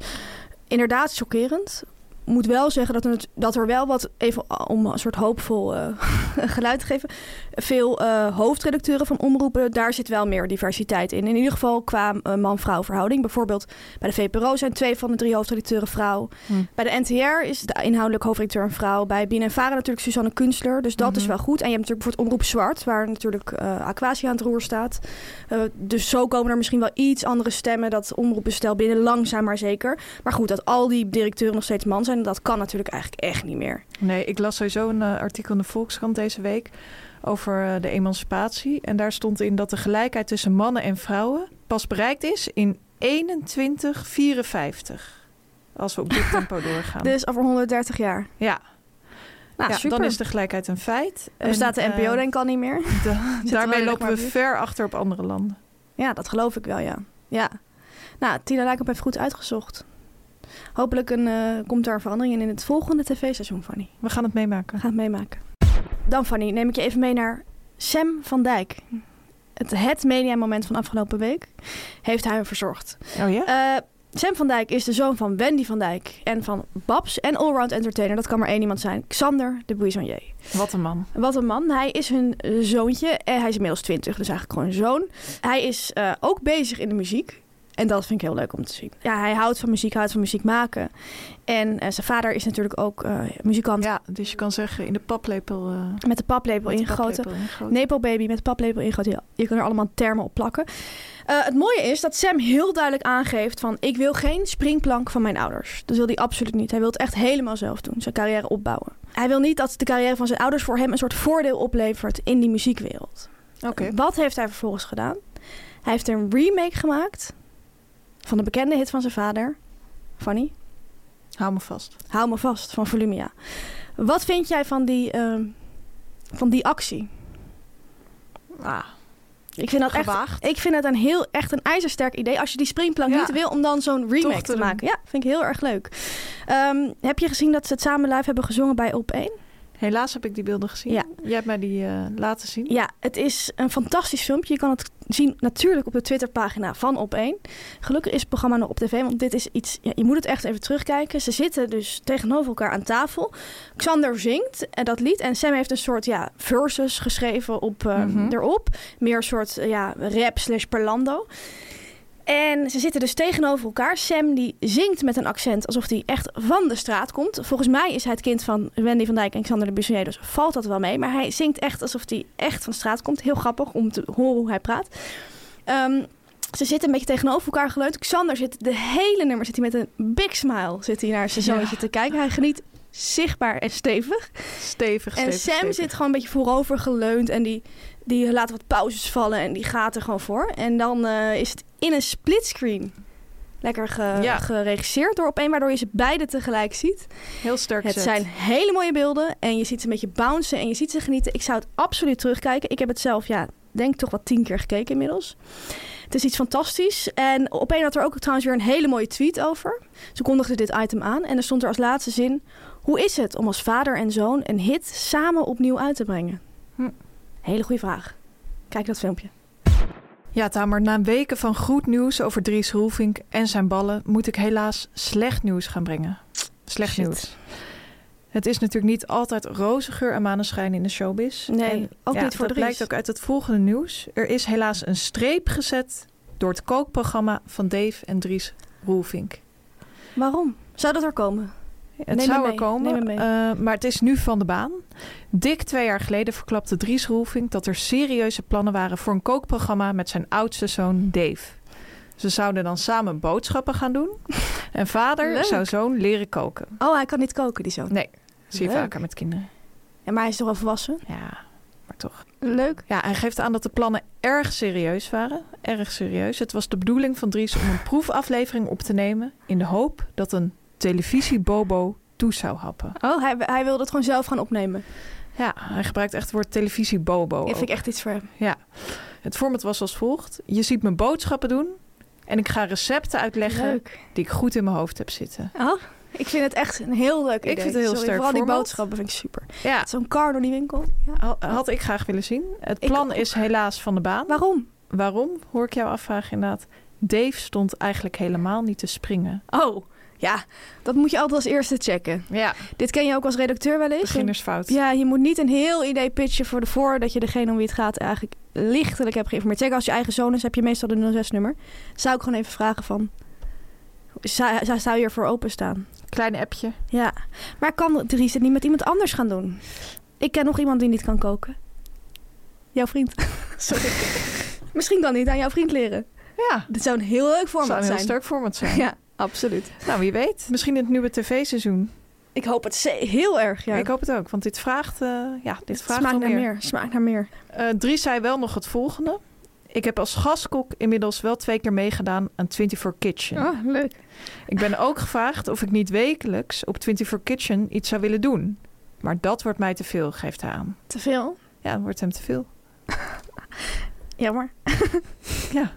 Inderdaad, chockerend. Moet wel zeggen dat er, het- dat er wel wat, even om een soort hoopvol eh, geluid te geven, veel eh, hoofdredacteuren van omroepen, daar zit wel meer diversiteit in. In ieder geval qua eh, man-vrouw verhouding. Bijvoorbeeld bij de VPRO zijn twee van de drie hoofdredacteuren vrouw. Hm. Bij de NTR is de inhoudelijk hoofdredacteur een vrouw. Bij BNNVARA natuurlijk Suzanne Kunstler. Dus dat Mhm. is wel goed. En je hebt natuurlijk bijvoorbeeld Omroep Zwart, waar natuurlijk Aquatia aan het roer staat. Dus zo komen er misschien wel iets andere stemmen. Dat omroepbestel binnen langzaam maar zeker. Maar goed, dat al die directeuren nog steeds man zijn, dat kan natuurlijk eigenlijk echt niet meer. Nee, ik las sowieso een eh, artikel in de Volkskrant deze week... over eh, de emancipatie. En daar stond in dat de gelijkheid tussen mannen en vrouwen... pas bereikt is in 2154. Als we op dit tempo doorgaan. Dus over 130 jaar. ja, Nou, ja super. dan is de gelijkheid een feit. Dan bestaat de NPO eh, denk ik al niet meer. wel daarmee de lopen we ver achter op andere landen. Ja, dat geloof ik wel, ja. Ja. Nou, Tina Lijkamp heeft goed uitgezocht. Hopelijk een, eh, komt een verandering in in het volgende tv-seizoen, Fanny. We gaan het meemaken. We gaan het meemaken. Dan, Fanny, neem ik je even mee naar Sam van Dijk. Het, het mediamoment van afgelopen week heeft hij verzorgd. Oh ja? Eh, Sam van Dijk is de zoon van Wendy van Dijk en van Babs en allround entertainer. Dat kan maar één iemand zijn. Xander de Buissonnier. Wat een man. Wat een man. Hij is hun zoontje. En hij is inmiddels 20, dus eigenlijk gewoon een zoon. Hij is eh, ook bezig in de muziek. En dat vind ik heel leuk om te zien. Ja, hij houdt van muziek, houdt van muziek maken. En eh, zijn vader is natuurlijk ook eh, muzikant Ja, dus je kan zeggen in de paplepel... eh, met de paplepel ingegoten. Nepo baby met de paplepel ingegoten. Ja, je kan er allemaal termen op plakken. Eh, het mooie is dat Sam heel duidelijk aangeeft van... ik wil geen springplank van mijn ouders. Dat wil hij absoluut niet. Hij wil het echt helemaal zelf doen. Zijn carrière opbouwen. Hij wil niet dat de carrière van zijn ouders voor hem... een soort voordeel oplevert in die muziekwereld. Oké. Wat heeft hij vervolgens gedaan? Hij heeft een remake gemaakt... van de bekende hit van zijn vader. Fanny? Hou me vast. Hou me vast, van Volumia. Wat vind jij van die, ehm, van die actie? Ah, Ik vind dat echt gewaagd. Ik vind het een heel echt een ijzersterk idee. Als je die springplank Ja. niet wil, om dan zo'n remake Toch te, maken. Ja, vind ik heel erg leuk. Ehm, heb je gezien dat ze het samen live hebben gezongen bij Op 1? Helaas heb ik die beelden gezien. Ja. Jij hebt mij die eh, laten zien. Ja, het is een fantastisch filmpje. Je kan het zien natuurlijk op de Twitterpagina van Op 1. Gelukkig is het programma nog op tv, want dit is iets... Ja, je moet het echt even terugkijken. Ze zitten dus tegenover elkaar aan tafel. Xander zingt en dat lied. En Sam heeft een soort ja, verses geschreven op, eh, Mhm. erop. Meer een soort eh, ja, rap slash parlando. En ze zitten dus tegenover elkaar. Sam die zingt met een accent alsof hij echt van de straat komt. Volgens mij is hij het kind van Wendy van Dijk en Xander de Bussonier, dus valt dat wel mee. Maar hij zingt echt alsof hij echt van de straat komt. Heel grappig om te horen hoe hij praat. Ehm, ze zitten een beetje tegenover elkaar geleund. Xander zit de hele nummer zit hij met een big smile zit hij naar zijn zoontje te kijken. Hij geniet zichtbaar en stevig. Stevig, En stevig, Sam stevig. zit gewoon een beetje voorover geleund en die, die laat wat pauzes vallen en die gaat er gewoon voor. En dan eh, is het in een splitscreen lekker ge- Ja. geregisseerd door op een, waardoor je ze beide tegelijk ziet. Heel sterk Het zijn hele mooie beelden en je ziet ze een beetje bouncen en je ziet ze genieten. Ik zou het absoluut terugkijken. Ik heb het zelf, ja, denk toch wel tien keer gekeken inmiddels. Het is iets fantastisch. En op een had er ook trouwens weer een hele mooie tweet over. Ze kondigde dit item aan en er stond er als laatste zin... Hoe is het om als vader en zoon een hit samen opnieuw uit te brengen? Hm. Hele goede vraag. Kijk dat filmpje. Ja, Tamer, na weken van goed nieuws over Dries Roelvink en zijn ballen... moet ik helaas slecht nieuws gaan brengen. Slecht Shit. nieuws. Het is natuurlijk niet altijd roze geur en maneschijn in de showbiz. Nee, En ook ja, niet voor dat Dries. blijkt ook uit het volgende nieuws. Er is helaas een streep gezet door het kookprogramma van Dave en Dries Roelvink. Waarom? Zou dat er komen? Het Neem zou er mee, komen, eh, maar het is nu van de baan. Dik twee jaar geleden verklapte Dries Roelvink dat er serieuze plannen waren voor een kookprogramma met zijn oudste zoon Dave. Ze zouden dan samen boodschappen gaan doen. En vader Leuk. zou zoon leren koken. Oh, hij kan niet koken, die zoon. Nee, zie je Leuk. vaker met kinderen. Ja, maar hij is toch al volwassen? Ja, maar toch. Leuk. Ja, hij geeft aan dat de plannen erg serieus waren. Erg serieus. Het was de bedoeling van Dries om een proefaflevering op te nemen... in de hoop dat een televisiebobo toe zou happen. Oh, hij, hij wilde het gewoon zelf gaan opnemen. Ja, hij gebruikt echt het woord televisiebobo. Dat vind ik echt iets voor hem. Ja. Het format was als volgt. Je ziet me boodschappen doen... en ik ga recepten uitleggen Leuk. die ik goed in mijn hoofd heb zitten. Oh, ik vind het echt een heel leuk idee. vind het heel Sorry, sterk Vooral die boodschappen vind ik super. Ja, Zo'n car door die winkel. Ja. ha- had ik graag willen zien. Het Ik plan is helaas van de baan. Waarom? Waarom, hoor ik jou afvragen inderdaad. Dave stond eigenlijk helemaal niet te springen. Oh, ja. Dat moet je altijd als eerste checken. Ja, Dit ken je ook als redacteur wel eens. beginnersfout. Ja, je moet niet een heel idee pitchen voor de voor dat je degene om wie het gaat eigenlijk lichtelijk hebt geïnformeerd. Zeker als je eigen zoon is, heb je meestal de 06-nummer. Zou ik gewoon even vragen van, zou, zou, je ervoor openstaan? Klein appje. Ja, maar kan Dries het niet met iemand anders gaan doen? Ik ken nog iemand die niet kan koken. Jouw vriend. Sorry. Misschien kan hij het aan jouw vriend leren. Ja, Dit zou een heel leuk format zou een heel zijn. sterk format zijn. Ja, absoluut. Nou, wie weet. Misschien in het nieuwe tv-seizoen. Ik hoop het heel erg. Ja. Ik hoop het ook, want dit vraagt, eh, ja, dit Het vraagt smaakt naar meer. meer. Smaakt naar meer. Eh, Dries zei wel nog het volgende. Ik heb als gastkok inmiddels wel twee keer meegedaan aan 24 Kitchen. Oh, leuk. Ik ben ook gevraagd of ik niet wekelijks op 24 Kitchen iets zou willen doen. Maar dat wordt mij te veel, geeft hij aan. Te veel? Ja, dat wordt hem te veel. Jammer. Ja.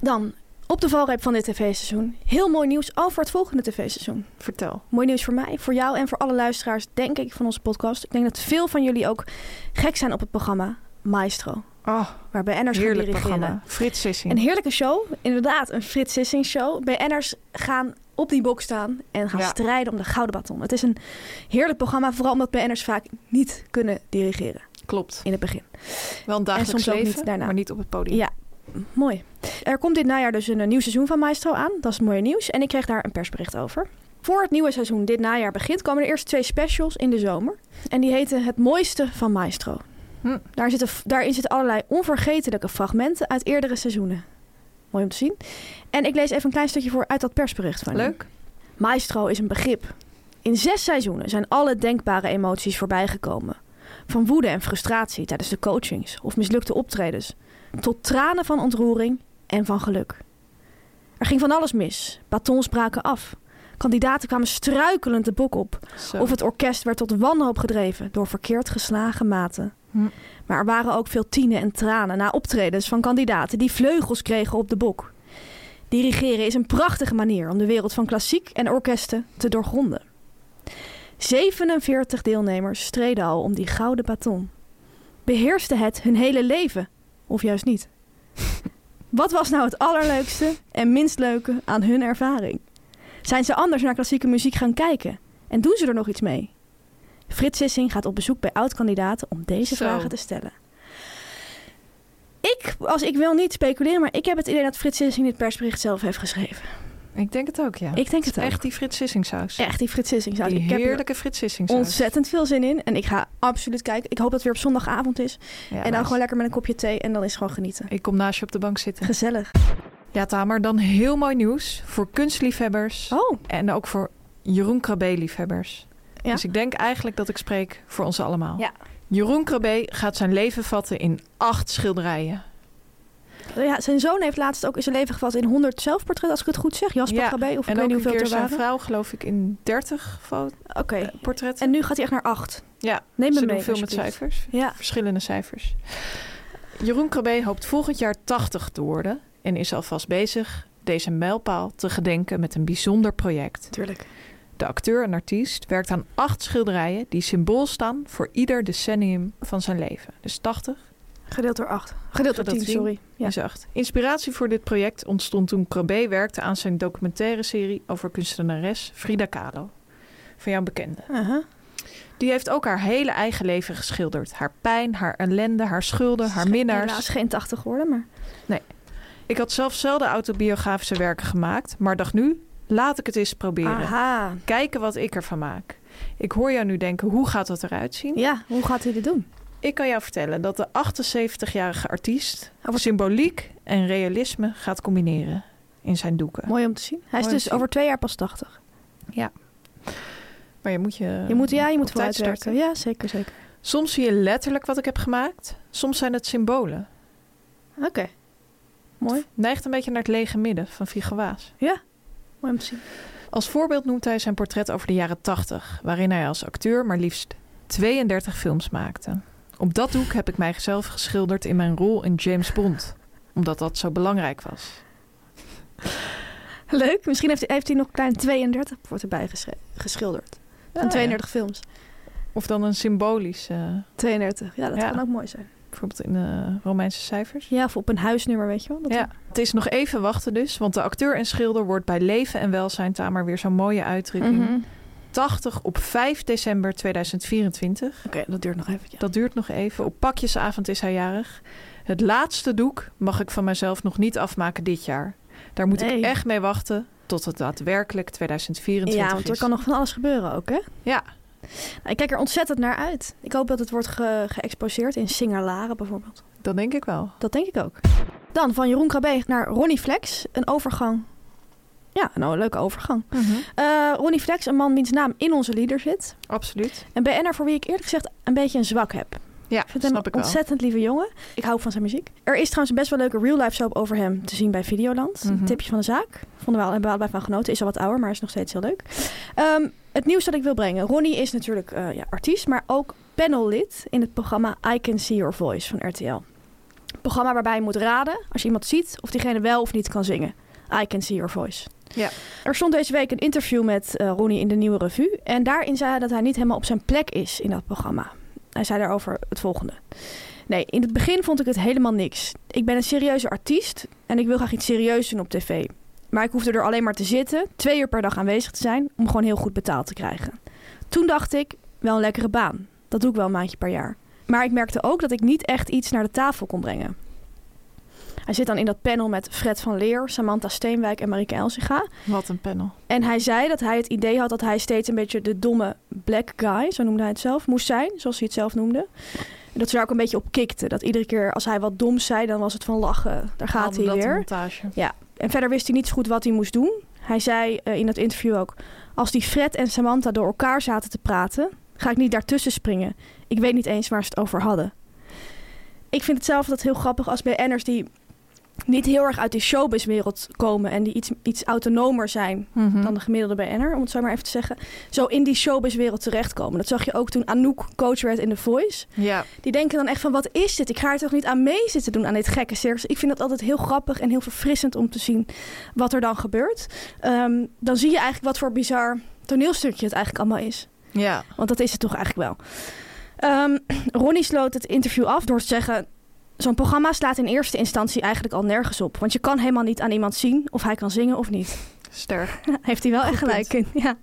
Dan, op de valreep van dit tv-seizoen. Heel mooi nieuws over het volgende tv-seizoen. Vertel. Mooi nieuws voor mij, voor jou en voor alle luisteraars, denk ik, van onze podcast. Ik denk dat veel van jullie ook gek zijn op het programma Maestro. Oh, Waar BN'ers gaan heerlijk dirigeren. programma. Frits Sissing. Een heerlijke show. Inderdaad, een Frits Sissing show. BN'ers gaan op die box staan en gaan Ja. strijden om de gouden baton. Het is een heerlijk programma, vooral omdat BN'ers vaak niet kunnen dirigeren Klopt. in het begin. Wel een dagelijks soms ook niet daarna. maar niet op het podium. Ja, mooi. Er komt dit najaar dus een eh, nieuw seizoen van Maestro aan. Dat is het mooie nieuws. En ik kreeg daar een persbericht over. Voor het nieuwe seizoen dit najaar begint, komen er eerst twee specials in de zomer. En die heten Het Mooiste van Maestro. Hm. Daar zitten, daarin zitten allerlei onvergetelijke fragmenten uit eerdere seizoenen. Mooi om te zien. En ik lees even een klein stukje voor uit dat persbericht van. Leuk. Maestro is een begrip. In zes seizoenen zijn alle denkbare emoties voorbijgekomen. Van woede en frustratie tijdens de coachings of mislukte optredens. Tot tranen van ontroering en van geluk. Er ging van alles mis. Batons braken af. Kandidaten kwamen struikelend de bok op. Zo. Of het orkest werd tot wanhoop gedreven door verkeerd geslagen maten. Hm. Maar er waren ook veel tienen en tranen na optredens van kandidaten die vleugels kregen op de bok. Dirigeren is een prachtige manier om de wereld van klassiek en orkesten te doorgronden. 47 deelnemers streden al om die gouden baton. Beheerste het hun hele leven? Of juist niet? Wat was nou het allerleukste en minst leuke aan hun ervaring? Zijn ze anders naar klassieke muziek gaan kijken? En doen ze er nog iets mee? Frits Sissing gaat op bezoek bij oud-kandidaten om deze Zo. vragen te stellen. Ik, als ik wil niet speculeren, maar ik heb het idee dat Frits Sissing dit persbericht zelf heeft geschreven. Ik denk het ook, ja. Ik denk het ook. Echt die Frits Sissing saus. Echt, die Frits Sissing saus. Die Ik heb er heerlijke Frits Sissing saus. ontzettend veel zin in. En ik ga absoluut kijken. Ik hoop dat het weer op zondagavond is. Ja, en dan nice. gewoon lekker met een kopje thee. En dan is het gewoon genieten. Ik kom naast je op de bank zitten. Gezellig. Ja, Tamer, dan heel mooi nieuws voor kunstliefhebbers. Oh, En ook voor Jeroen Krabbe-liefhebbers. Ja. Dus ik denk eigenlijk dat ik spreek voor ons allemaal. Ja. Jeroen Krabbe gaat zijn leven vatten in acht schilderijen. Ja, zijn zoon heeft laatst ook in zijn leven gevat in 100 zelfportretten, als ik het goed zeg. Jasper Ja, of ik weet niet hoeveel keer er zijn vrouw, geloof ik, in 30 fo- Oké. eh, portretten. En nu gaat hij echt naar 8. ja, Neem me ze mee. doen veel met cijfers. Ja. Verschillende cijfers. Jeroen Krabbe hoopt volgend jaar 80 te worden. En is alvast bezig deze mijlpaal te gedenken met een bijzonder project. Tuurlijk. De acteur en artiest werkt aan acht schilderijen die symbool staan voor ieder decennium van zijn leven. Dus 80 Gedeeld door 8. Gedeeld door Gedeeld 10, tien. sorry. Ja. is 8. Inspiratie voor dit project ontstond toen Krabbe werkte aan zijn documentaire serie over kunstenares Frida Kahlo. Van jouw bekende. Uh-huh. Die heeft ook haar hele eigen leven geschilderd. Haar pijn, haar ellende, haar schulden, haar minnaars. Helaas geen 80 geworden, maar... Ik had zelf zelden autobiografische werken gemaakt, maar dacht nu, laat ik het eens proberen. Aha. Kijken wat ik ervan maak. Ik hoor jou nu denken, hoe gaat dat eruit zien? Ja, hoe gaat hij dit doen? Ik kan jou vertellen dat de 78-jarige artiest Over- symboliek en realisme gaat combineren in zijn doeken. Mooi om te zien. Hij is Mooi dus over twee jaar pas 80. Maar je moet je. Je moet, ja, je moet vooruit starten. Ja, zeker, zeker. Soms zie je letterlijk wat ik heb gemaakt. Soms zijn het symbolen. Oké. Mooi. Neigt een beetje naar het lege midden van Vigo Waas. Mooi om te zien. Als voorbeeld noemt hij zijn portret over de jaren 80, waarin hij als acteur maar liefst 32 films maakte. Op dat doek heb ik mijzelf geschilderd in mijn rol in James Bond, omdat dat zo belangrijk was. Leuk. Misschien heeft hij, heeft hij nog klein 32 wordt erbij geschilderd. Van Ja, 32 films. Of dan een symbolisch, eh, 32. Ja, dat Ja. kan ook mooi zijn. bijvoorbeeld in de Romeinse cijfers. Ja, of op een huisnummer, weet je wel. Dat Ja, het is nog even wachten dus, want de acteur en schilder wordt bij leven en welzijn Tamer weer zo'n mooie uitdrukking. Mhm. 80 op 5 december 2024. Oké, dat duurt nog even. Dat duurt nog even. Op pakjesavond is hij jarig. Het laatste doek mag ik van mezelf nog niet afmaken dit jaar. Daar moet Nee. ik echt mee wachten tot het daadwerkelijk 2024 Ja, want er is. kan nog van alles gebeuren ook, hè? Ja, Nou, ik kijk er ontzettend naar uit. Ik hoop dat het wordt ge- geëxposeerd in Singalaren bijvoorbeeld. dat denk ik wel. Dat denk ik ook. Dan van Jeroen Krabbe naar Ronnie Flex. Een overgang. Ja, nou, een leuke overgang. Eh, Ronnie Flex, een man wiens naam in onze leader zit. Absoluut. Een BN'er voor wie ik eerlijk gezegd een beetje een zwak heb. Ja, Ik vind hem snap ik een ontzettend lieve jongen. Ik hou van zijn muziek. Er is trouwens een best wel leuke real-life soap over hem te zien bij Videoland. Mhm. Tipje van de zaak. Vonden we al, hebben we allebei van genoten. Is al wat ouder, maar is nog steeds heel leuk. Ehm, het nieuws dat ik wil brengen. Ronnie is natuurlijk eh, ja, artiest, maar ook panellid in het programma I Can See Your Voice van RTL. Een programma waarbij je moet raden, als je iemand ziet, of diegene wel of niet kan zingen. I Can See Your Voice. Ja. Er stond deze week een interview met eh, Ronnie in de Nieuwe Revue. En daarin zei hij dat hij niet helemaal op zijn plek is in dat programma. Hij zei daarover het volgende. Nee, in het begin vond ik het helemaal niks. Ik ben een serieuze artiest en ik wil graag iets serieus doen op tv. Maar ik hoefde er alleen maar te zitten, twee uur per dag aanwezig te zijn, om gewoon heel goed betaald te krijgen. Toen dacht ik, wel een lekkere baan. Dat doe ik wel een maandje per jaar. Maar ik merkte ook dat ik niet echt iets naar de tafel kon brengen. Hij zit dan in dat panel met Fred van Leer, Samantha Steenwijk en Marike Elsinga. Wat een panel. En hij zei dat hij het idee had dat hij steeds een beetje de domme black guy, zo noemde hij het zelf, moest zijn, zoals hij het zelf noemde. En dat ze daar ook een beetje op kikte. Dat iedere keer als hij wat doms zei, dan was het van lachen. Daar gaat hij weer. montage. En verder wist hij niet zo goed wat hij moest doen. Hij zei eh, in dat interview ook: Als die Fred en Samantha door elkaar zaten te praten, ga ik niet daartussen springen. Ik weet niet eens waar ze het over hadden. Ik vind het zelf dat heel grappig als BN'ers die niet heel erg uit die showbizwereld komen en die iets, iets autonomer zijn Mhm. dan de gemiddelde BN'er, om het zo maar even te zeggen, zo in die showbizwereld terechtkomen. Dat zag je ook toen Anouk coach werd in The Voice. Ja, Die denken dan echt van, wat is dit? Ik ga er toch niet aan mee zitten doen aan dit gekke circus. Ik vind het altijd heel grappig en heel verfrissend om te zien wat er dan gebeurt. Ehm, dan zie je eigenlijk wat voor bizar toneelstukje het eigenlijk allemaal is. ja. Want dat is het toch eigenlijk wel. Ehm, Ronnie sloot het interview af door te zeggen... Zo'n programma slaat in eerste instantie eigenlijk al nergens op. Want je kan helemaal niet aan iemand zien of hij kan zingen of niet. sterk. Heeft hij wel echt gelijk in. Ja.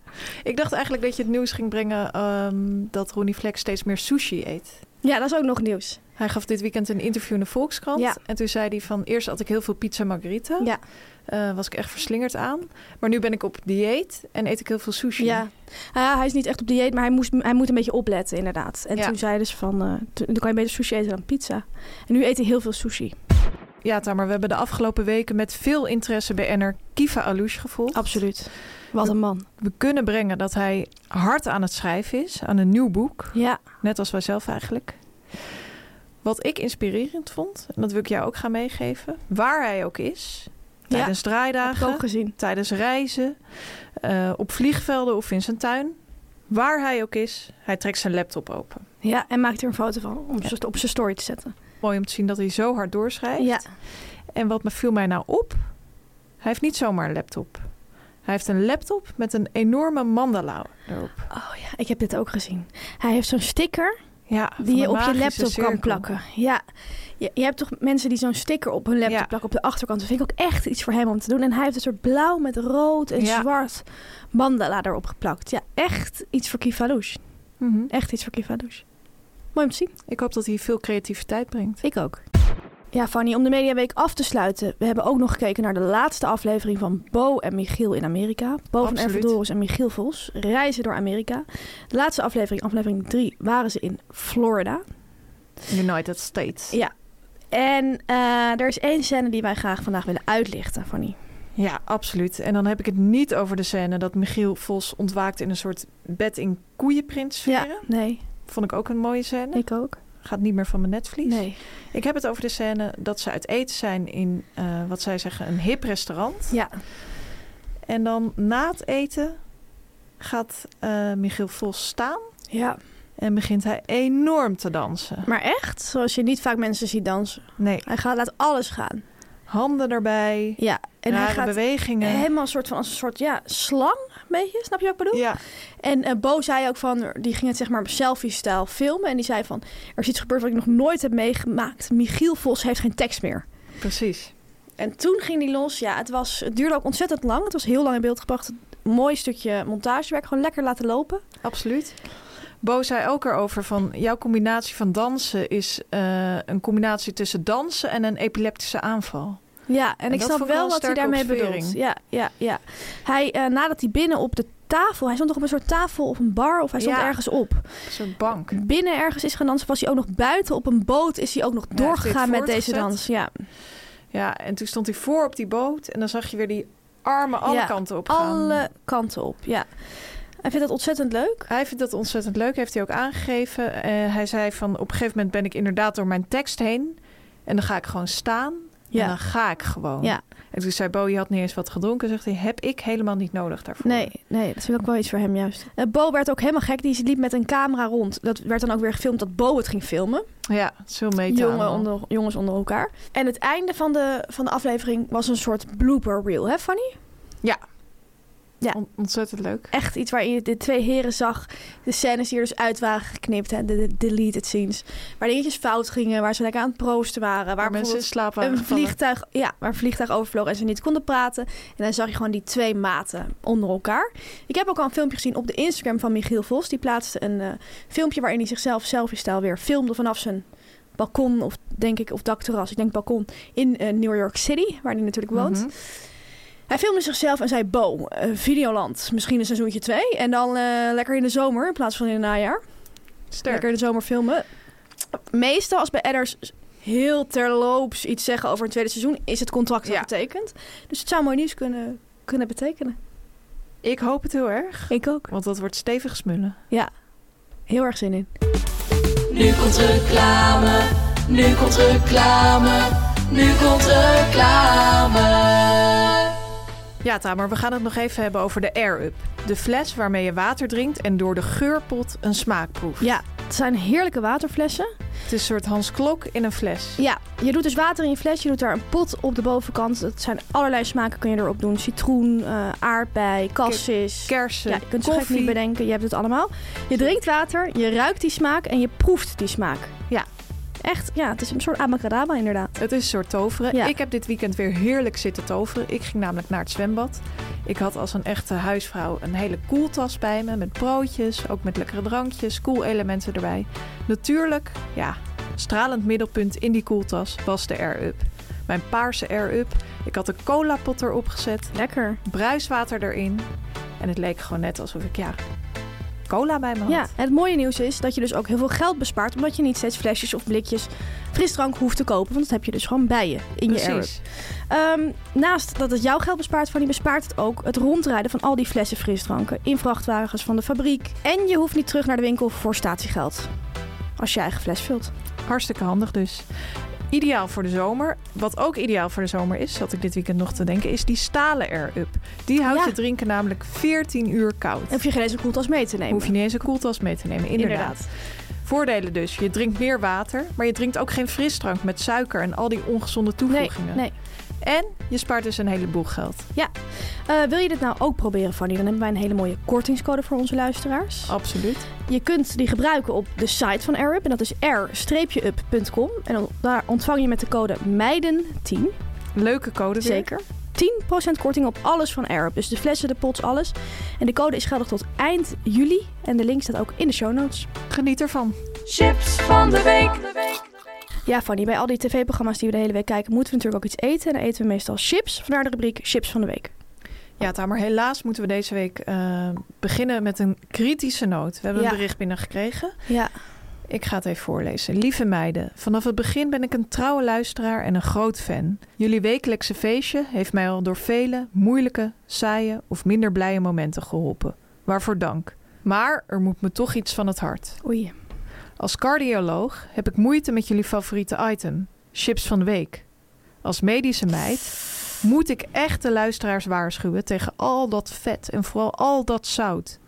Ik dacht eigenlijk dat je het nieuws ging brengen ehm, dat Ronnie Flex steeds meer sushi eet. ja, dat is ook nog nieuws. Hij gaf dit weekend een interview in de Volkskrant. Ja. En toen zei hij van... Eerst had ik heel veel pizza margarita. Ja. Eh, was ik echt verslingerd aan. Maar nu ben ik op dieet en eet ik heel veel sushi. Ja. Ja, hij is niet echt op dieet, maar hij, moest, hij moet een beetje opletten, inderdaad. En Ja. toen zei dus van, eh, toen- dan kan je beter sushi eten dan pizza. En nu eet hij heel veel sushi. Ja, Tamer, we hebben de afgelopen weken met veel interesse BN'er Kiva Alouche gevolgd. Absoluut. Wat een man. We kunnen brengen dat hij hard aan het schrijven is, aan een nieuw boek. Ja. Net als wij zelf eigenlijk. Wat ik inspirerend vond, en dat wil ik jou ook gaan meegeven, waar hij ook is, tijdens ik draaidagen, ook gezien. tijdens reizen, eh, op vliegvelden of in zijn tuin, waar hij ook is, hij trekt zijn laptop open. Ja, en maakt er een foto van om ze op zijn story te zetten. Mooi om te zien dat hij zo hard doorschrijft. Ja. En wat me viel mij nou op, hij heeft niet zomaar een laptop. Hij heeft een laptop met een enorme mandala erop. Oh ja, ik heb dit ook gezien. Hij heeft zo'n sticker Ja, die je op je laptop kan plakken. Ja. Je, je hebt toch mensen die zo'n sticker op hun laptop Ja. plakken op de achterkant. Dat vind ik ook echt iets voor hem om te doen. En hij heeft een soort blauw met rood en Ja. zwart mandala erop geplakt. Ja, echt iets voor Kivalouche. Mhm. Echt iets voor Kivalouche. Mooi om te zien. Ik hoop dat hij veel creativiteit brengt. Ik ook. Ja, Fanny, om de Mediaweek af te sluiten. We hebben ook nog gekeken naar de laatste aflevering van Bo en Michiel in Amerika. Bo van. Ervedoris en Michiel Vos reizen door Amerika. De laatste aflevering, aflevering 3, waren ze in Florida. United States. Ja. En eh, er is één scène die wij graag vandaag willen uitlichten, Fanny. Ja, absoluut. En dan heb ik het niet over de scène dat Michiel Vos ontwaakt in een soort bed in koeienprint sfeer. Ja, nee, Vond ik ook een mooie scène. ik ook. Gaat niet meer van mijn netvlies. Nee. Ik heb het over de scène dat ze uit eten zijn in, eh, wat zij zeggen, een hip restaurant. Ja, En dan na het eten gaat eh, Michiel Vos staan ja. en begint hij enorm te dansen. Maar echt, zoals je niet vaak mensen ziet dansen. Nee, Hij gaat, laat alles gaan. handen erbij, Ja, en hij gaat bewegingen. helemaal een soort van als een soort ja, slang, beetje. Snap je wat ik bedoel? Ja, En eh, Bo zei ook van, die ging het zeg maar selfie-stijl filmen. En die zei van, er is iets gebeurd wat ik nog nooit heb meegemaakt. Michiel Vos heeft geen tekst meer. precies. En toen ging die los. Ja, het, was, het duurde ook ontzettend lang. Het was heel lang in beeld gebracht. Mooi stukje montagewerk. Gewoon lekker laten lopen. Absoluut. Bo zei ook erover van jouw combinatie van dansen is eh, een combinatie tussen dansen en een epileptische aanval. Ja, en, En ik snap wel wat hij daarmee bedoelt. Ja, ja, ja. Hij, eh, nadat hij binnen op de tafel... Hij stond toch op een soort tafel of een bar of hij stond Ja. ergens op. Een soort bank. Binnen ergens is gaan dansen. Was hij ook nog buiten op een boot. Is hij ook nog Ja, doorgegaan met deze dans. Ja, Ja, en toen stond hij voor op die boot en dan zag je weer die armen alle Ja, kanten op gaan. alle kanten op. Ja. Hij vindt dat ontzettend leuk. Hij vindt dat ontzettend leuk, heeft hij ook aangegeven. Eh, hij zei van op een gegeven moment ben ik inderdaad door mijn tekst heen. En dan ga ik gewoon staan. En Ja. dan ga ik gewoon. Ja. En toen zei Bo, je had niet eens wat gedronken. Zegt hij, heb ik helemaal niet nodig daarvoor. Nee, nee, dat ik ook wel iets voor hem juist. Eh, Bo werd ook helemaal gek. Die liep met een camera rond. Dat werd dan ook weer gefilmd dat Bo het ging filmen. Ja, zo mee Jongen onder, jongens onder elkaar. En het einde van de, van de aflevering was een soort blooper reel, hè Fanny? Ja. ontzettend leuk. Echt iets waarin je de twee heren zag. De scènes die er dus uit waren geknipt. Hè, de, de deleted scenes. Waar dingetjes fout gingen. Waar ze lekker aan het proosten waren. Waar, Waar mensen in bijvoorbeeld slaap waren een gevallen. vliegtuig, ja, waar een vliegtuig overvloog en ze niet konden praten. En dan zag je gewoon die twee maten onder elkaar. Ik heb ook al een filmpje gezien op de Instagram van Michiel Vos. Die plaatste een eh, filmpje waarin hij zichzelf selfie-stijl weer filmde vanaf zijn balkon of denk ik, of dakterras. Ik denk balkon in eh, New York City, waar hij natuurlijk woont. Mhm. Hij filmde zichzelf en zei: Bo, eh, Videoland, misschien een seizoentje 2. En dan eh, lekker in de zomer in plaats van in het najaar. Sterk. Lekker in de zomer filmen. Meestal als bij adders heel terloops iets zeggen over een tweede seizoen, is het contract al Ja. getekend. Dus het zou mooi nieuws kunnen, kunnen betekenen. Ik hoop het heel erg. Ik ook. Want dat wordt stevig smullen. Heel erg zin in. Nu komt reclame, nu komt reclame, nu komt reclame. Ja, Tamer, we gaan het nog even hebben over de Air Up. De fles waarmee je water drinkt en door de geurpot een smaak proeft. Ja, het zijn heerlijke waterflessen. Het is een soort Hans Klok in een fles. Ja, je doet dus water in je fles. Je doet daar een pot op de bovenkant. Het zijn allerlei smaken kun je erop doen. Citroen, eh, aardbei, cassis. Kersen, Ja, je kunt het gek niet bedenken. Je hebt het allemaal. Je drinkt water, je ruikt die smaak en je proeft die smaak. Ja. Echt, ja, het is een soort abacadabra inderdaad. Het is een soort toveren. Ja. Ik heb dit weekend weer heerlijk zitten toveren. Ik ging namelijk naar het zwembad. Ik had als een echte huisvrouw een hele koeltas bij me. Met broodjes, ook met lekkere drankjes, koelelementen erbij. Natuurlijk, ja, Stralend middelpunt in die koeltas was de Air-Up. Mijn paarse Air-Up. Ik had een cola pot erop gezet, Lekker. bruiswater erin. En het leek gewoon net alsof ik ja, cola bij me had. Ja, en het mooie nieuws is dat je dus ook heel veel geld bespaart... omdat je niet steeds flesjes of blikjes frisdrank hoeft te kopen. Want dat heb je dus gewoon bij je in je. Precies. Ehm, naast dat het jouw geld bespaart, Fanny, bespaart het ook het rondrijden van al die flessen frisdranken in vrachtwagens van de fabriek. En je hoeft niet terug naar de winkel voor statiegeld. Als je eigen fles vult. Hartstikke handig dus. Ideaal voor de zomer. Wat ook ideaal voor de zomer is, zat ik dit weekend nog te denken, is die stalen Air-Up. Die houdt Ja. je drinken namelijk 14 uur koud. Hoef je geen eens een koeltas mee te nemen. Hoef je niet eens een koeltas mee te nemen, inderdaad. Voordelen dus, je drinkt meer water, maar je drinkt ook geen frisdrank met suiker en al die ongezonde Nee, toevoegingen. nee. En je spaart dus een heleboel geld. Eh, wil je dit nou ook proberen, Fanny? Dan hebben wij een hele mooie kortingscode voor onze luisteraars. Absoluut. Je kunt die gebruiken op de site van AirUp. En dat is r-up.com. En dan, daar ontvang je met de code MEIDEN10. Leuke code weer. Zeker. 10% korting op alles van AirUp. Dus de flessen, de pots, alles. En de code is geldig tot eind juli. En de link staat ook in de show notes. Geniet ervan. Chips van de week. Ja, Fanny, bij al die tv-programma's die we de hele week kijken... moeten we natuurlijk ook iets eten. En dan eten we meestal chips. Vandaar de rubriek Chips van de Week. Ja, Tamer, helaas moeten we deze week eh, beginnen met een kritische noot. We hebben Ja. een bericht binnengekregen. Ja. Ik ga het even voorlezen. Lieve meiden, vanaf het begin ben ik een trouwe luisteraar en een groot fan. Jullie wekelijkse feestje heeft mij al door vele moeilijke, saaie of minder blije momenten geholpen. Waarvoor dank. Maar er moet me toch iets van het hart. Oei. Als cardioloog heb ik moeite met jullie favoriete item, chips van de week. Als medische meid moet ik echt de luisteraars waarschuwen tegen al dat vet en vooral al dat zout.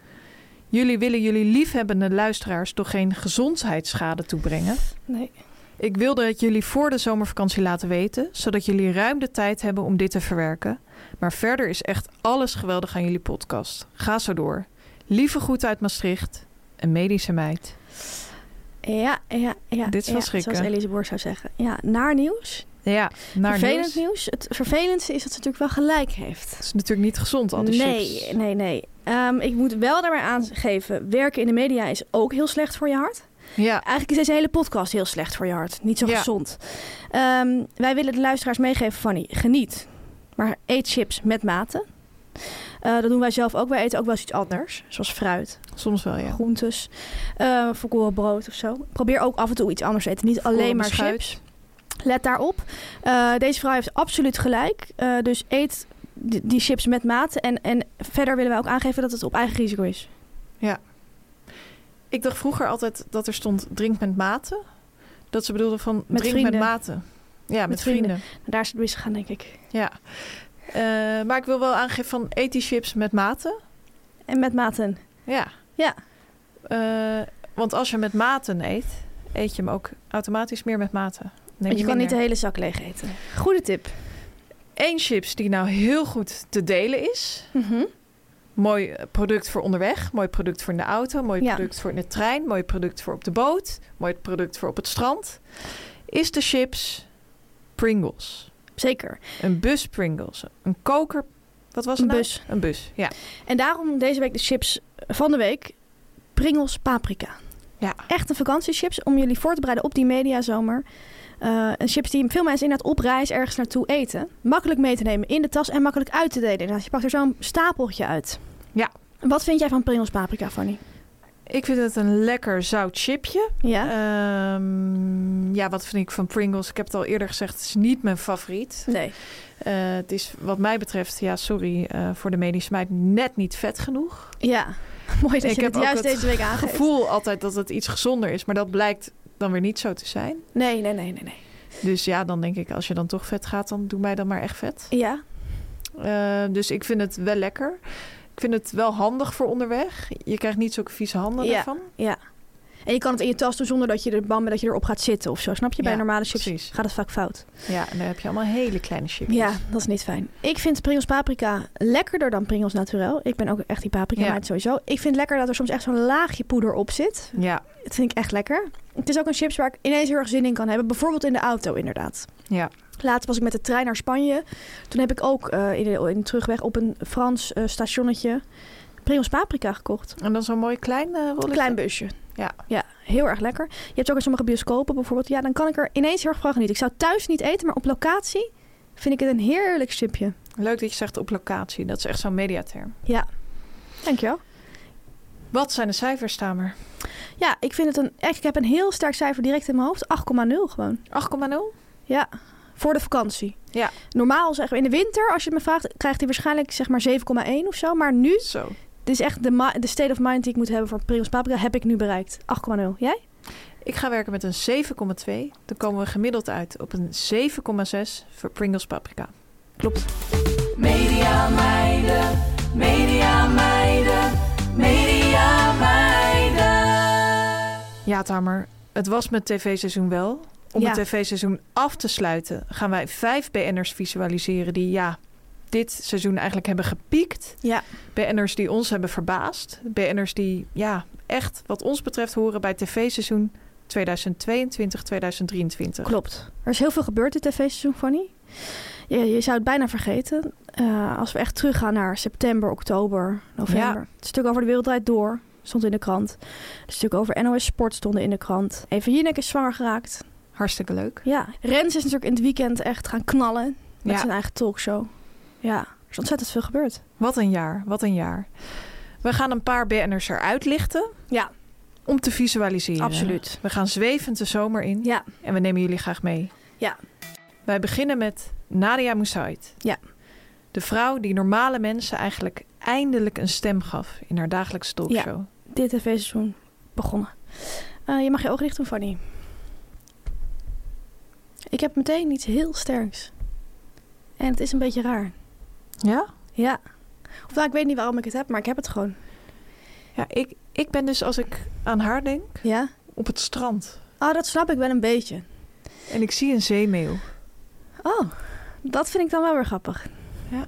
Jullie willen jullie liefhebbende luisteraars toch geen gezondheidsschade toebrengen? Nee. Ik wilde het jullie voor de zomervakantie laten weten, zodat jullie ruim de tijd hebben om dit te verwerken. Maar verder is echt alles geweldig aan jullie podcast. Ga zo door. Lieve groet uit Maastricht, een medische meid. Ja, ja, ja. Dit is wel ja, schrikken. Zoals Elise Boer zou zeggen. Ja, naar nieuws. Ja, naar Vervelend nieuws. nieuws. Het vervelendste is dat ze natuurlijk wel gelijk heeft. Het is natuurlijk niet gezond, al die nee, chips. nee, nee. Ehm, ik moet wel daarbij aangeven, werken in de media is ook heel slecht voor je hart. Ja, Eigenlijk is deze hele podcast heel slecht voor je hart. Niet zo Ja. gezond. Ehm, wij willen de luisteraars meegeven, Fanny, geniet. Maar eet chips met mate. Eh, dat doen wij zelf ook. Wij eten ook wel eens iets anders. Zoals fruit, soms wel, ja. groentes, uh, volkoren brood of zo. Probeer ook af en toe iets anders te eten. Niet alleen maar beschuit. chips. Let daarop. Eh, deze vrouw heeft absoluut gelijk. Eh, dus eet die, die chips met mate. En, en verder willen wij ook aangeven dat het op eigen risico is. Ik dacht vroeger altijd dat er stond drink met mate. Dat ze bedoelden van Met drink vrienden. met mate. Ja, met, vrienden. vrienden. Daar is het misgegaan, denk ik. Ja. Eh, maar ik wil wel aangeven van eet die chips met mate. En met maten. Ja. Ja. Eh, want als je met maten eet, eet je hem ook automatisch meer met mate. Neem Want je kan niet de hele zak leeg eten. Goede tip. Eén chips die nou heel goed te delen is. Mooi eh, product voor onderweg, mooi product voor in de auto, mooi Ja. product voor in de trein, mooi product voor op de boot, mooi product voor op het strand. Is de chips Pringles. Zeker. Een bus Pringles. Een koker. Wat was het Een nou? bus. Een bus, ja. En daarom deze week de chips van de week. Pringles paprika. Ja. Echt een vakantiechips om jullie voor te bereiden op die mediazomer. Eh een chips die veel mensen inderdaad op reis ergens naartoe eten. Makkelijk mee te nemen in de tas en makkelijk uit te delen. Je pakt er zo'n stapeltje uit. Ja. Wat vind jij van Pringles paprika, Fanny? Ik vind het een lekker zout chipje. Ja? Ehm, ja, wat vind ik van Pringles? Ik heb het al eerder gezegd, het is niet mijn favoriet. nee. Eh, het is wat mij betreft, ja, sorry eh, voor de medische meid, net niet vet genoeg. Ja. Mooi dat Ik je heb het juist het deze week aangeeft. gevoel altijd dat het iets gezonder is, maar dat blijkt dan weer niet zo te zijn. Nee, nee, nee, nee, nee. Dus ja, dan denk ik, als je dan toch vet gaat, dan doe mij dan maar echt vet. Ja? Eh, dus ik vind het wel lekker. Ik vind het wel handig voor onderweg. Je krijgt niet zulke vieze handen Ja. ervan. Ja. En je kan het in je tas doen zonder dat je er bang bent dat je erop gaat zitten of zo. Snap je? Bij Ja, normale chips precies. gaat het vaak fout. Ja, en dan heb je allemaal hele kleine chipjes. Ja, dat is niet fijn. Ik vind Pringles paprika lekkerder dan Pringles naturel. Ik ben ook echt die paprika Ja. sowieso. Ik vind lekker dat er soms echt zo'n laagje poeder op zit. Ja, Dat vind ik echt lekker. Het is ook een chips waar ik ineens heel erg zin in kan hebben. Bijvoorbeeld in de auto inderdaad. ja. Laatst was ik met de trein naar Spanje. Toen heb ik ook eh, in, de, in de terugweg op een Frans eh, stationnetje Pringles paprika gekocht. En dan zo'n mooi klein uh, Een klein busje. Ja. Ja, heel erg lekker. Je hebt ook in sommige bioscopen bijvoorbeeld. Ja, dan kan ik er ineens heel erg van genieten. Ik zou thuis niet eten, maar op locatie vind ik het een heerlijk chipje. Leuk dat je zegt op locatie. Dat is echt zo'n mediaterm. Ja, dankjewel. Wat zijn de cijfers, Tamer? Ja, ik vind het een... Echt, ik heb een heel sterk cijfer direct in mijn hoofd. 8,0 gewoon. 8,0? Ja, voor de vakantie. Ja. Normaal zeggen we in de winter, als je het me vraagt, krijgt hij waarschijnlijk zeg maar 7,1 of zo. Maar nu, Zo. dit is echt de, state of mind die ik moet hebben voor Prins Paprika, heb ik nu bereikt. 8,0. Jij? Ik ga werken met een 7,2. Dan komen we gemiddeld uit op een 7,6 voor Pringles Paprika. Klopt. Media meiden, media meiden, media meiden. Ja, Tamer. Het was met tv-seizoen wel. Om Ja. het tv-seizoen af te sluiten gaan wij vijf BN'ers visualiseren die ja, dit seizoen eigenlijk hebben gepiekt. Ja. BN'ers die ons hebben verbaasd. BN'ers die ja, echt wat ons betreft horen bij tv-seizoen 2022-2023. Klopt. Er is heel veel gebeurd dit tv-seizoen, Fanny. Je, je zou het bijna vergeten. Eh, als we echt teruggaan naar september, oktober, november. Het stuk over de wereld draait door stond in de krant. Het stuk over NOS Sport stonden in de krant. Eva Jinek is zwanger geraakt. Hartstikke leuk. Ja, Rens is natuurlijk in het weekend echt gaan knallen met Ja. zijn eigen talkshow. Ja, er is ontzettend veel gebeurd. Wat een jaar, wat een jaar. We gaan een paar BN'ers eruit lichten Ja, om te visualiseren. absoluut. We gaan zwevend de zomer in Ja, en we nemen jullie graag mee. Ja. Wij beginnen met Nadia Moussaid. Ja. De vrouw die normale mensen eigenlijk eindelijk een stem gaf in haar dagelijkse talkshow. dit tv-seizoen begonnen. Eh, je mag je ogen dicht doen, Fanny. Ik heb meteen iets heel sterks. En het is een beetje raar. Ja? Ja. Of nou, ik weet niet waarom ik het heb, maar ik heb het gewoon. Ja, ik, ik ben dus als ik aan haar denk Ja? op het strand. Oh, dat snap ik wel een beetje. En ik zie een zeemeeuw. Oh, dat vind ik dan wel weer grappig. Ja.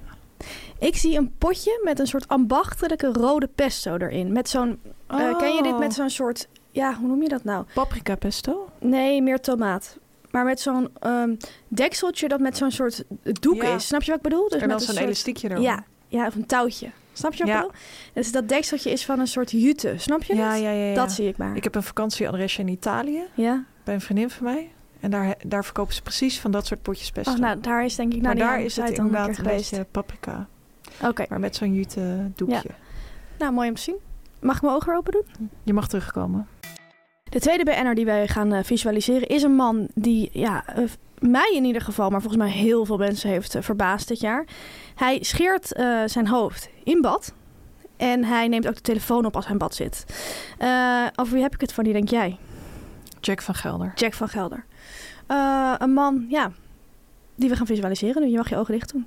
Ik zie een potje met een soort ambachtelijke rode pesto erin. Met zo'n... eh, ken je dit met zo'n soort... Ja, hoe noem je dat nou? Paprika pesto? Nee, meer tomaat. Maar met zo'n ehm, dekseltje dat met zo'n soort doek Ja. is. Snap je wat ik bedoel? Dus en met zo'n soort- elastiekje erop. Ja, ja, of een touwtje. Snap je wat Ja. ik bedoel? Dus dat dekseltje is van een soort jute. Snap je ja, dat? ja, ja, ja. Dat zie ik maar. Ik heb een vakantieadresje in Italië Ja? bij een vriendin van mij. En daar, daar verkopen ze precies van dat soort potjes pesto. Oh, nou, daar is denk ik maar naar daar is het inderdaad een geweest. beetje paprika. Oké, Maar met zo'n jute doekje. nou mooi om te zien. Mag ik mijn ogen open doen? Je mag terugkomen. De tweede BN'er die wij gaan eh, visualiseren is een man die, ja, eh, mij in ieder geval, maar volgens mij heel veel mensen heeft eh, verbaasd dit jaar. Hij scheert zijn hoofd in bad en hij neemt ook de telefoon op als hij in bad zit. Eh, over wie heb ik het van? Die denk jij? Jack van Gelder. Jack van Gelder. Een man, ja, die we gaan visualiseren. Nu, je mag je ogen dicht doen.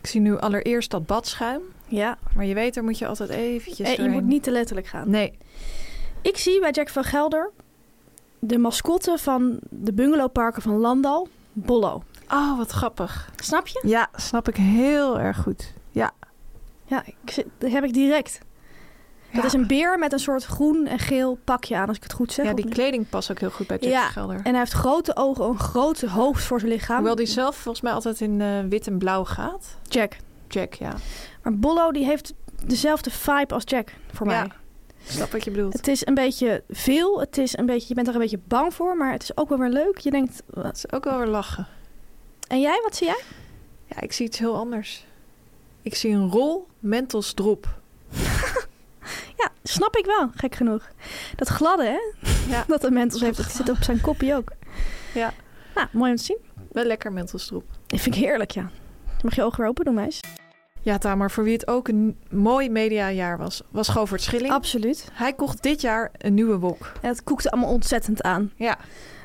Ik zie nu allereerst dat badschuim. Ja, Maar je weet, daar moet je altijd eventjes Eh, je moet niet te letterlijk gaan. Nee. Ik zie bij Jack van Gelder de mascotte van de bungalowparken van Landal, Bollo. Oh, wat grappig. Snap je? Ja, snap ik heel erg goed. Ja. Ja, ik zit, dat heb ik direct. Dat is een beer met een soort groen en geel pakje aan, als ik het goed zeg. Ja, die kleding past ook heel goed bij Jack Ja, van Gelder. En hij heeft grote ogen, een groot hoofd voor zijn lichaam. Hoewel die zelf volgens mij altijd in eh, wit en blauw gaat. Jack. Jack, ja. Maar Bollo die heeft dezelfde vibe als Jack voor Ja. mij. Snap wat je bedoelt. Het is een beetje veel. Het is een beetje, je bent er een beetje bang voor, maar het is ook wel weer leuk. Je denkt, wat- Het is ook wel weer lachen. en jij, wat zie jij? Ja, ik zie iets heel anders. Ik zie een rol Mentos drop. Ja, snap ik wel, gek genoeg. Dat gladde, hè? Ja. Dat de Mentos heeft, dat zit op zijn kopje ook. Ja. Nou, mooi om te zien. Wel lekker Mentos drop. Dat vind ik heerlijk, ja. Mag je ogen weer open doen, meis? Ja, Tamar, voor wie het ook een mooi mediajaar was, was Govert Schilling. Absoluut. Hij kocht dit jaar een nieuwe wok. En het koekte allemaal ontzettend aan. Ja.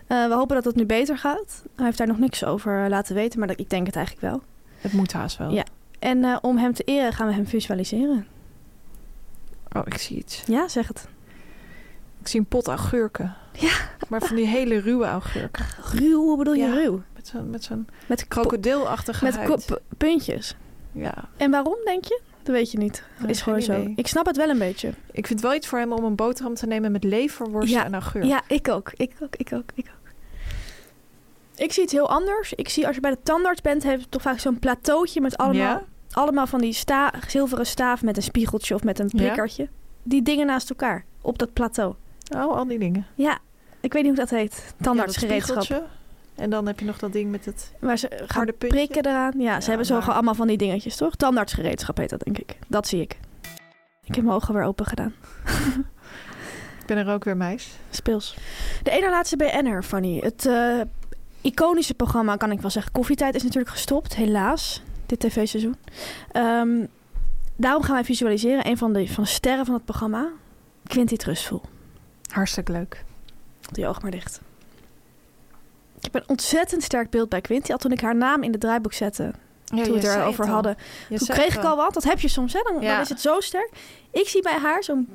Eh, we hopen dat het nu beter gaat. Hij heeft daar nog niks over eh, laten weten, maar dat, ik denk het eigenlijk wel. Het moet haast wel. Ja. En eh, om hem te eren gaan we hem visualiseren. Oh, ik zie iets. Ja, zeg het. Ik zie een pot augurken. Ja. Maar van die hele ruwe augurken. Ruw, hoe bedoel je Ja. ruw? Met zo'n met zo'n Met, krokodilachtige met huid. p- puntjes. Ja. En waarom, denk je? Dat weet je niet. Nee, is gewoon zo. Ik snap het wel een beetje. Ik vind wel iets voor hem om een boterham te nemen met leverworst Ja. en augurk. Ja, ik ook. Ik ook, ik ook, ik ook. Ik zie het heel anders. Ik zie als je bij de tandarts bent, heeft het toch vaak zo'n plateautje met allemaal, Ja? allemaal van die sta zilveren staaf met een spiegeltje of met een Ja? prikkertje. Die dingen naast elkaar. op dat plateau. Oh, al die dingen. Ja, ik weet niet hoe dat heet. Tandartsgereedschap. En dan heb je nog dat ding met het Waar ze gaan puntje. prikken eraan. Ja, ze Ja, hebben zo maar- allemaal van die dingetjes, toch? Tandartsgereedschap heet dat, denk ik. Dat zie ik. Ik heb mijn ogen weer open gedaan. Ik ben er ook weer meis. Speels. De ene laatste BN'er, Fanny. Het eh, iconische programma, kan ik wel zeggen. Koffietijd is natuurlijk gestopt, helaas. Dit tv-seizoen. Ehm, daarom gaan wij visualiseren. Een van de, van de sterren van het programma. Quinty Trustful. Hartstikke leuk. Doe je oog maar dicht. Ik heb een ontzettend sterk beeld bij Quinty. Al toen ik haar naam in het draaiboek zette. Ja, toen we het erover hadden. Je Toen kreeg ik al wat. Dat heb je soms, hè? Dan, Ja. dan is het zo sterk. Ik zie bij haar zo'n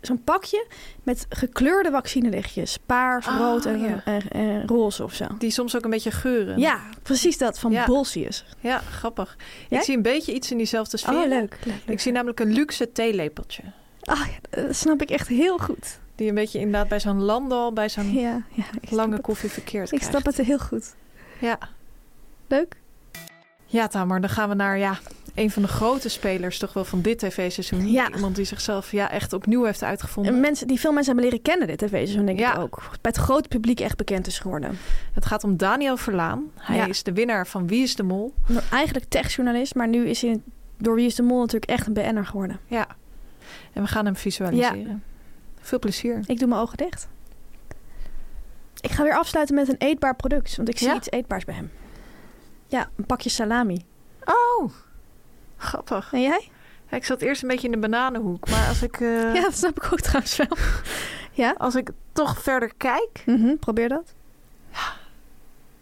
zo'n pakje met gekleurde vaccinelichtjes. Paars, Ah, rood en, ja. en- en roze of zo. Die soms ook een beetje geuren. Ja, precies dat. Van Ja. Bolsius. Ja, grappig. Jij? Ik zie een beetje iets in diezelfde sfeer. Oh, leuk. leuk, leuk. Ik zie namelijk een luxe theelepeltje. Ah, ja, dat snap ik echt heel goed. Die een beetje inderdaad bij zo'n landal, bij zo'n Ja, ja lange koffie verkeerd Ik snap het heel goed. Ja. Leuk. Ja, Tamer, dan gaan we naar ja, een van de grote spelers toch wel van dit tv-seizoen. Ja. Iemand die zichzelf ja, echt opnieuw heeft uitgevonden. En mensen, die veel mensen hebben leren kennen dit tv-seizoen, denk Ja. ik ook. Bij het grote publiek echt bekend is geworden. Het gaat om Daniel Verlaan. Hij Ja. is de winnaar van Wie is de Mol? Eigenlijk techjournalist, maar nu is hij door Wie is de Mol natuurlijk echt een BN'er geworden. Ja. En we gaan hem visualiseren. Veel plezier. Ik doe mijn ogen dicht. Ik ga weer afsluiten met een eetbaar product, want ik zie Ja? iets eetbaars bij hem. Ja, een pakje salami. Oh, grappig. En jij? Ja, ik zat eerst een beetje in de bananenhoek. Maar als ik, eh, Ja, dat snap ik ook trouwens wel. ja? als ik toch verder kijk, Mhm, probeer dat.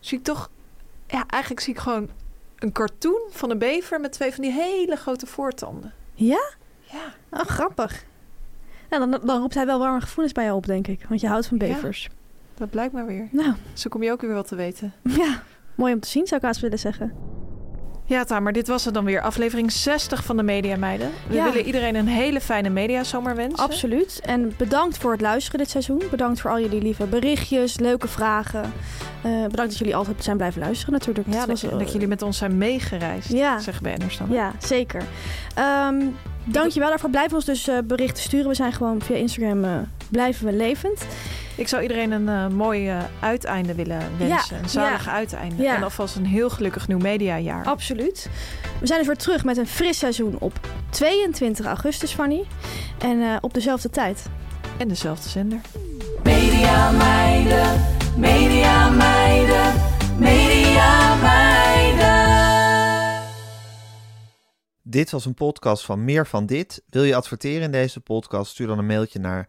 zie ik toch... Ja, eigenlijk zie ik gewoon een cartoon van een bever met twee van die hele grote voortanden. Ja? Ja. Oh, grappig. Nou, dan, dan roept hij wel warme gevoelens bij jou op, denk ik. Want je houdt van Ja. bevers. Dat blijkt maar weer. Nou, Zo kom je ook weer wat te weten. ja. Mooi om te zien, zou ik haast willen zeggen. Ja, Tamer, dit was het dan weer. Aflevering 60 van de Media Meiden. We Ja. willen iedereen een hele fijne mediazomer wensen. Absoluut. En bedankt voor het luisteren dit seizoen. Bedankt voor al jullie lieve berichtjes, leuke vragen. Eh, bedankt dat jullie altijd zijn blijven luisteren natuurlijk. Ja, dat, was, eh, dat jullie met ons zijn meegereisd, Ja. zeggen BN'ers dan. Ja, zeker. Ehm dankjewel daarvoor. Blijf ons dus eh, berichten sturen. We zijn gewoon via Instagram eh, blijven we levend. Ik zou iedereen een eh, mooi eh, uiteinde willen wensen. Ja, een zalig ja. uiteinde. Ja. En alvast een heel gelukkig nieuw mediajaar. Absoluut. We zijn dus weer terug met een fris seizoen op 22 augustus, Fanny. En eh, op dezelfde tijd. En dezelfde zender. Media meiden, media meiden, media meiden. Dit was een podcast van Meer van Dit. Wil je adverteren in deze podcast? Stuur dan een mailtje naar